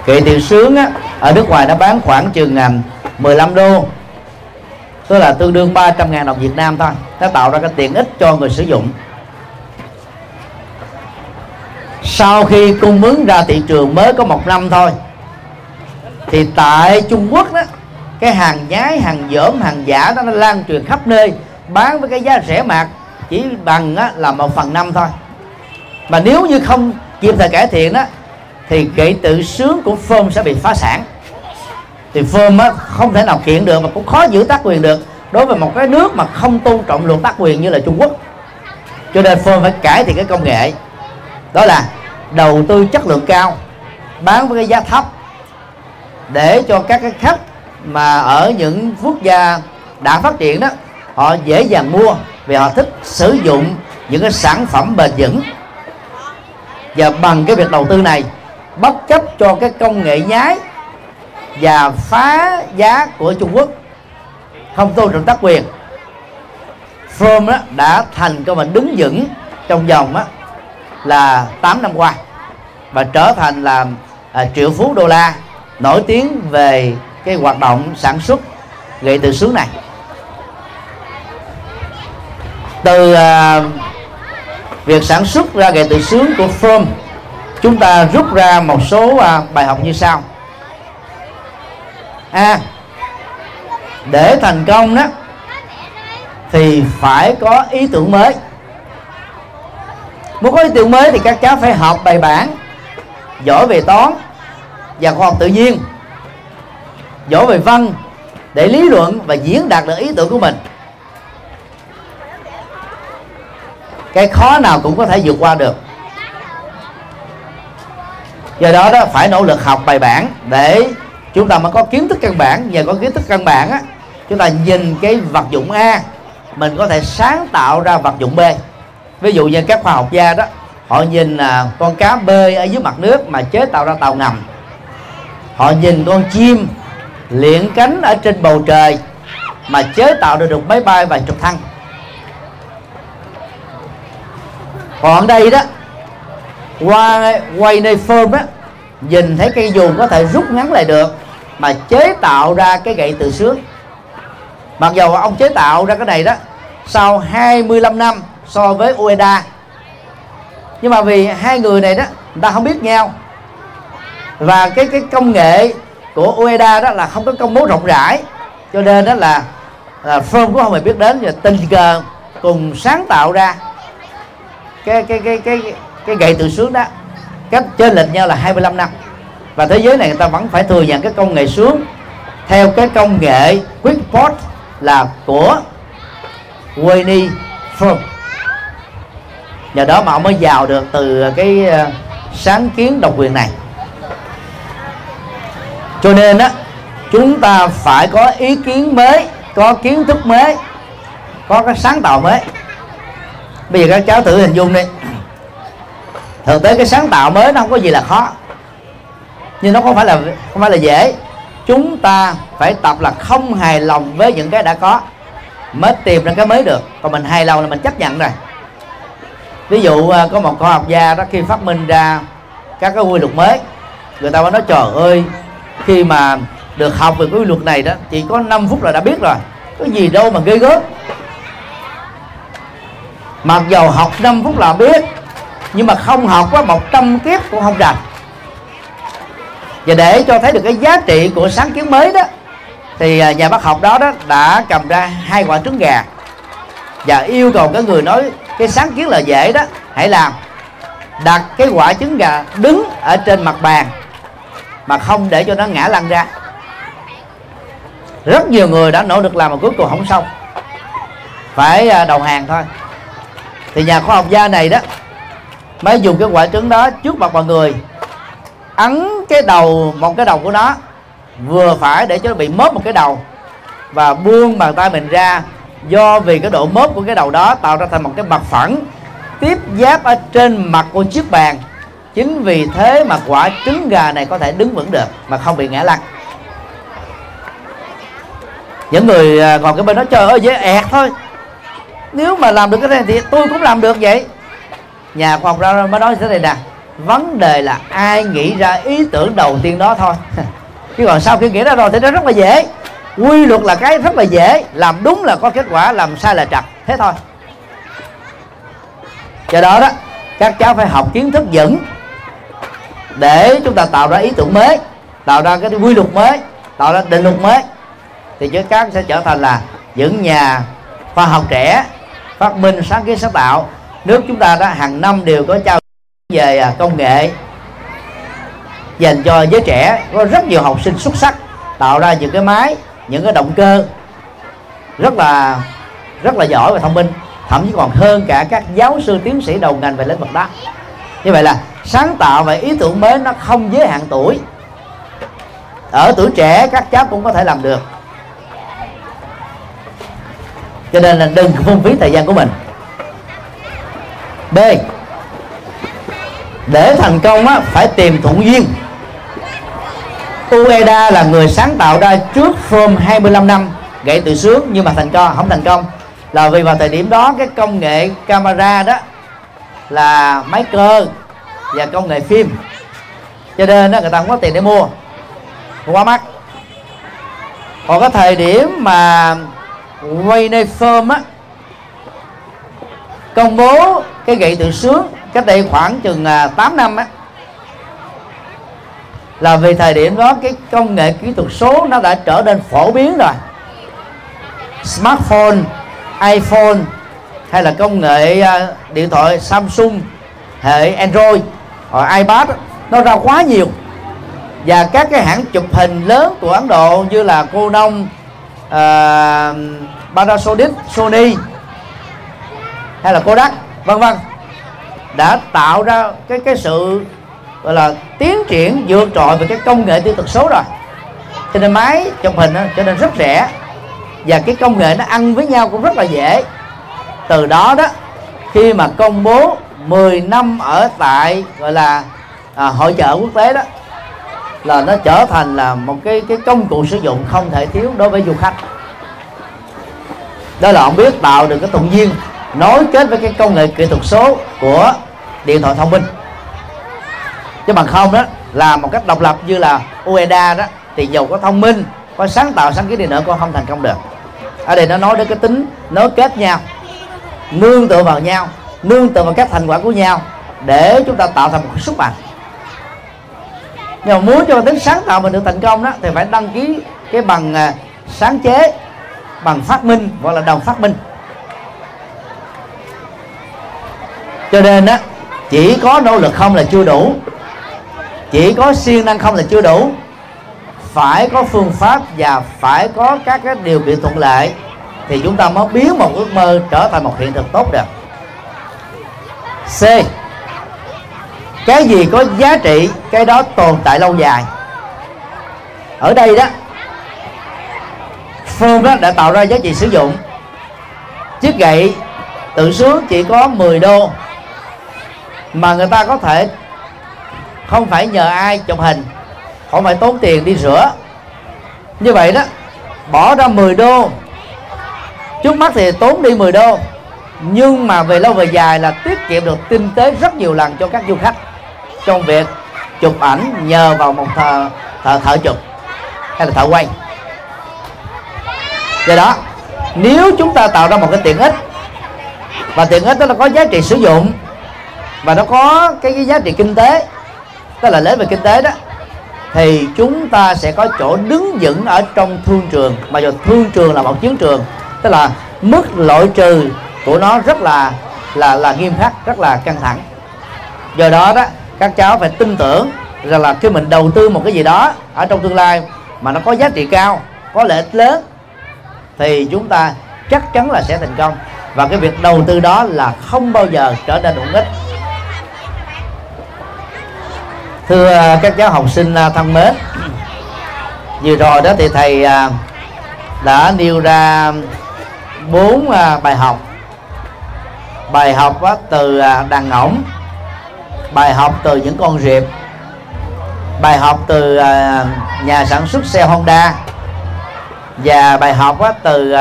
kệ tiền sướng á, ở nước ngoài nó bán khoảng chừng à, 15 đô. Tức là tương đương 300 ngàn đồng Việt Nam thôi. Nó tạo ra cái tiện ích cho người sử dụng. Sau khi cung ứng ra thị trường mới có một năm thôi thì tại Trung Quốc đó cái hàng nhái hàng dởm hàng giả đó nó lan truyền khắp nơi bán với cái giá rẻ mạt chỉ bằng á, là một phần năm thôi. Mà nếu như không kịp thời cải thiện đó thì kể tự sướng của firm sẽ bị phá sản. Thì firm á, không thể nào kiện được mà cũng khó giữ tác quyền được. Đối với một cái nước mà không tôn trọng luật tác quyền như là Trung Quốc. Cho nên firm phải cải thiện cái công nghệ. Đó là đầu tư chất lượng cao bán với cái giá thấp để cho các cái khách mà ở những quốc gia đã phát triển đó họ dễ dàng mua vì họ thích sử dụng những cái sản phẩm bền vững. Và bằng cái việc đầu tư này bất chấp cho cái công nghệ nhái và phá giá của Trung Quốc. Không tôn trọng tác quyền. Firm đó đã thành công và đứng vững trong vòng đó, là 8 năm qua và trở thành là à, triệu phú đô la nổi tiếng về cái hoạt động sản xuất gậy từ sướng này. Từ à, việc sản xuất ra gậy từ sướng của Firm chúng ta rút ra một số à, bài học như sau. A à, để thành công đó thì phải có ý tưởng mới. Muốn có ý tưởng mới thì các cháu phải học bài bản giỏi về toán và khoa học tự nhiên giỏi về văn để lý luận và diễn đạt được ý tưởng của mình. Cái khó nào cũng có thể vượt qua được do đó đó phải nỗ lực học bài bản để chúng ta mới có kiến thức căn bản. Và có kiến thức căn bản á chúng ta nhìn cái vật dụng a mình có thể sáng tạo ra vật dụng b. Ví dụ như các khoa học gia đó họ nhìn à, con cá bơi ở dưới mặt nước mà chế tạo ra tàu ngầm. Họ nhìn con chim luyện cánh ở trên bầu trời mà chế tạo được được máy bay và trực thăng. Còn đây đó qua quay nơi phơm á nhìn thấy cây dù có thể rút ngắn lại được mà chế tạo ra cái gậy từ xước. Mặc dù ông chế tạo ra cái này đó sau 25 năm so với Ueda nhưng mà vì hai người này đó người ta không biết nhau. Và cái cái công nghệ của Ueda đó là không có công bố rộng rãi cho nên đó là, là firm cũng không hề biết đến và tình cờ cùng sáng tạo ra. Cái cái cái cái cái gậy từ sướng đó, cách trên lệch nhau là 25 năm. Và thế giới này người ta vẫn phải thừa nhận cái công nghệ sướng theo cái công nghệ Quickport là của wayne Firm nhờ đó mà ông mới giàu được từ cái ờ, sáng kiến độc quyền này. Cho nên á, chúng ta phải có ý kiến mới, có kiến thức mới, có cái sáng tạo mới. Bây giờ các cháu thử hình dung đi thực tế cái sáng tạo mới nó không có gì là khó. Nhưng nó không phải là không phải là dễ. Chúng ta phải tập là không hài lòng với những cái đã có. Mới tìm ra cái mới được. Còn mình hài lòng là mình chấp nhận rồi. Ví dụ à, có một khoa học gia đó khi phát minh ra các cái quy luật mới, người ta mới nói, trời ơi, khi mà được học về cái quy luật này đó, chỉ có 5 phút là đã biết rồi. Có gì đâu mà ghê gớm. Mặc dầu học 5 phút là biết nhưng mà không học quá 100 kiếp cũng không rành và để cho thấy được cái giá trị của sáng kiến mới đó, thì à, nhà bác học đó đó đã cầm ra hai quả trứng gà và yêu cầu cái người nói cái sáng kiến là dễ đó, hãy làm. Đặt cái quả trứng gà đứng ở trên mặt bàn mà không để cho nó ngã lăn ra. Rất nhiều người đã nỗ lực làm mà cuối cùng không xong. Phải à, đầu hàng thôi. Thì nhà khoa học gia này đó mới dùng cái quả trứng đó trước mặt mọi người. Ấn cái đầu, một cái đầu của nó. Vừa phải để cho nó bị mớp một cái đầu. Và buông bàn tay mình ra. Do vì cái độ mớp của cái đầu đó tạo ra thành một cái mặt phẳng. Tiếp giáp ở trên mặt của chiếc bàn. Chính vì thế mà quả trứng gà này có thể đứng vững được mà không bị ngã lăn. Những người à, còn cái bên đó, trời ơi, dễ ẹt thôi. Nếu mà làm được cái này thì tôi cũng làm được vậy nhà khoa học ra mới nói thế này nè, vấn đề là ai nghĩ ra ý tưởng đầu tiên đó thôi. Chứ còn sau khi nghĩ ra rồi thì nó rất là dễ. Quy luật là cái rất là dễ, làm đúng là có kết quả, làm sai là trật. Thế thôi. Do đó đó, các cháu phải học kiến thức vững để chúng ta tạo ra ý tưởng mới, tạo ra cái quy luật mới, tạo ra định luật mới. Thì chứ các sẽ trở thành là những nhà khoa học trẻ phát minh sáng kiến sáng tạo nước chúng ta đó hàng năm đều có trao về à, công nghệ dành cho giới trẻ. Có rất nhiều học sinh xuất sắc tạo ra những cái máy, những cái động cơ rất là rất là giỏi và thông minh. Thậm chí còn hơn cả các giáo sư, tiến sĩ đầu ngành về lĩnh vực đó. Như vậy là sáng tạo và ý tưởng mới nó không giới hạn tuổi. Ở tuổi trẻ, các cháu cũng có thể làm được. Cho nên là đừng phung phí thời gian của mình b. Để thành công á, phải tìm thuận duyên. Ueda là người sáng tạo ra trước From 25 năm gậy từ sướng nhưng mà thành công không thành công. Là vì vào thời điểm đó cái công nghệ camera đó là máy cơ và công nghệ phim. Cho nên đó, người ta không có tiền để mua quá mắc. Còn cái thời điểm mà Wayne Firm á công bố cái gậy tự sướng cách đây khoảng chừng à, 8 năm á là vì thời điểm đó cái công nghệ kỹ thuật số nó đã trở nên phổ biến rồi. Smartphone iphone hay là công nghệ à, điện thoại samsung hệ android hoặc ipad nó ra quá nhiều. Và các cái hãng chụp hình lớn của ấn độ như là cô nông uh, Panasonic, Sony hay là Kodak vân vân đã tạo ra cái cái sự gọi là tiến triển vượt trội về cái công nghệ tiêu cực số rồi. Cho nên máy chụp hình đó, cho nên rất rẻ. Và cái công nghệ nó ăn với nhau cũng rất là dễ. Từ đó đó khi mà công bố 10 năm ở tại gọi là à, hội chợ quốc tế đó là nó trở thành là một cái cái công cụ sử dụng không thể thiếu đối với du khách. Đó là ông biết tạo được cái tụng duyên nối kết với cái công nghệ kỹ thuật số của điện thoại thông minh. Chứ bằng không đó, làm một cách độc lập như là UEDA đó, thì dù có thông minh, có sáng tạo sáng kiến đi nữa con không thành công được. Ở đây nó nói đến cái tính nối kết nhau, nương tựa vào nhau, nương tựa vào các thành quả của nhau để chúng ta tạo thành một cái sức mạnh. Nhưng mà muốn cho tính sáng tạo mình được thành công đó, thì phải đăng ký cái bằng à, sáng chế, bằng phát minh, gọi là đồng phát minh. Cho nên á, chỉ có nỗ lực không là chưa đủ. Chỉ có siêng năng không là chưa đủ. Phải có phương pháp và phải có các cái điều kiện thuận lợi thì chúng ta mới biến một ước mơ trở thành một hiện thực tốt được c. Cái gì có giá trị, cái đó tồn tại lâu dài. Ở đây đó phương đó đã tạo ra giá trị sử dụng. Chiếc gậy tự sướng chỉ có 10 đô mà người ta có thể không phải nhờ ai chụp hình không phải tốn tiền đi rửa. Như vậy đó bỏ ra 10 đô. Trước mắt thì tốn đi 10 đô. Nhưng mà về lâu về dài là tiết kiệm được tinh tế rất nhiều lần cho các du khách trong việc chụp ảnh nhờ vào một thợ thợ, thợ chụp hay là thợ quay. Do đó nếu chúng ta tạo ra một cái tiện ích và tiện ích đó là có giá trị sử dụng và nó có cái, cái giá trị kinh tế tức là lấy về kinh tế đó. Thì chúng ta sẽ có chỗ đứng vững ở trong thương trường. Mà dù thương trường là một chiến trường tức là mức loại trừ của nó rất là là là nghiêm khắc rất là căng thẳng. Do đó đó các cháu phải tin tưởng rằng là khi mình đầu tư một cái gì đó ở trong tương lai mà nó có giá trị cao có lợi ích lớn thì chúng ta chắc chắn là sẽ thành công. Và cái việc đầu tư đó là không bao giờ trở nên uổng ích thưa à, các cháu học sinh à, thân mến, vừa rồi đó thì thầy à, đã nêu ra bốn bài học. Bài học từ đàn ngỗng bài học từ những con rệp, bài học từ nhà sản xuất xe Honda và bài học từ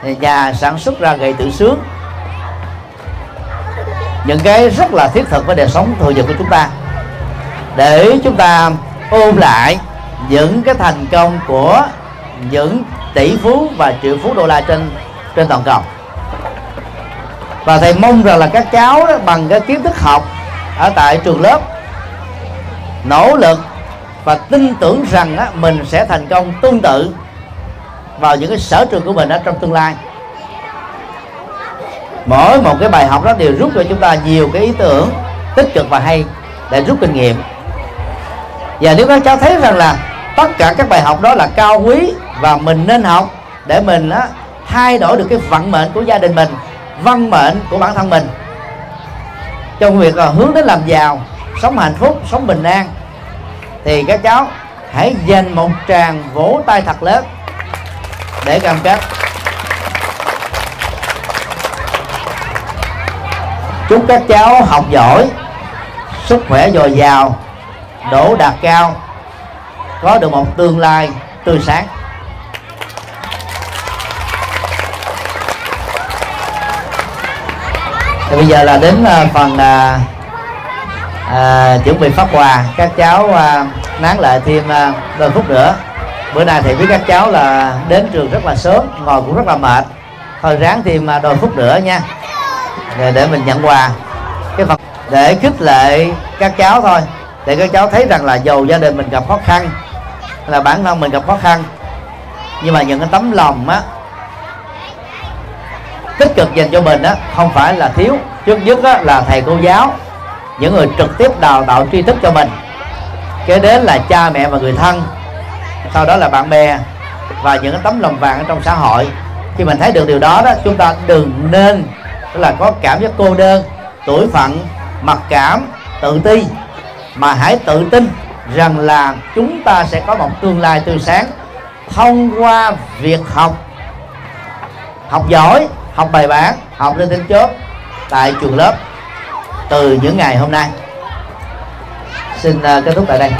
nhà sản xuất ra gậy tự sướng. Những cái rất là thiết thực với đời sống thường nhật của chúng ta để chúng ta ôn lại những cái thành công của những tỷ phú và triệu phú đô la trên trên toàn cầu. Và thầy mong rằng là các cháu đó, bằng cái kiến thức học ở tại trường lớp nỗ lực và tin tưởng rằng đó, mình sẽ thành công tương tự vào những cái sở trường của mình ở trong tương lai. Mỗi một cái bài học đó đều rút cho chúng ta nhiều cái ý tưởng tích cực và hay để rút kinh nghiệm và nếu các cháu thấy rằng là tất cả các bài học đó là cao quý và mình nên học để mình á, thay đổi được cái vận mệnh của gia đình mình văn mệnh của bản thân mình. Trong việc là hướng đến làm giàu sống hạnh phúc sống bình an thì các cháu hãy dành một tràng vỗ tay thật lớn để cam kết. Chúc các cháu học giỏi sức khỏe dồi dào đỗ đạt cao. Có được một tương lai tươi sáng. Thì bây giờ là đến à, phần à, à, chuẩn bị phát quà. Các cháu à, nán lại thêm à, đôi phút nữa. Bữa nay thì biết các cháu là đến trường rất là sớm ngồi cũng rất là mệt. Thôi ráng thêm à, đôi phút nữa nha. Để, để mình nhận quà. Cái phần để khích lệ các cháu thôi để các cháu thấy rằng là dầu gia đình mình gặp khó khăn là bản thân mình gặp khó khăn. Nhưng mà những cái tấm lòng á tích cực dành cho mình á không phải là thiếu. Trước nhất á, là thầy cô giáo những người trực tiếp đào tạo tri thức cho mình. Kế đến là cha mẹ và người thân sau đó là bạn bè và những cái tấm lòng vàng ở trong xã hội. Khi mình thấy được điều đó đó chúng ta đừng nên là có cảm giác cô đơn tuổi phận mặc cảm tự ti mà hãy tự tin rằng là chúng ta sẽ có một tương lai tươi sáng thông qua việc học. Học giỏi, học bài bản, học lên đến chốt, tại trường lớp từ những ngày hôm nay. Xin ờ, kết thúc tại đây.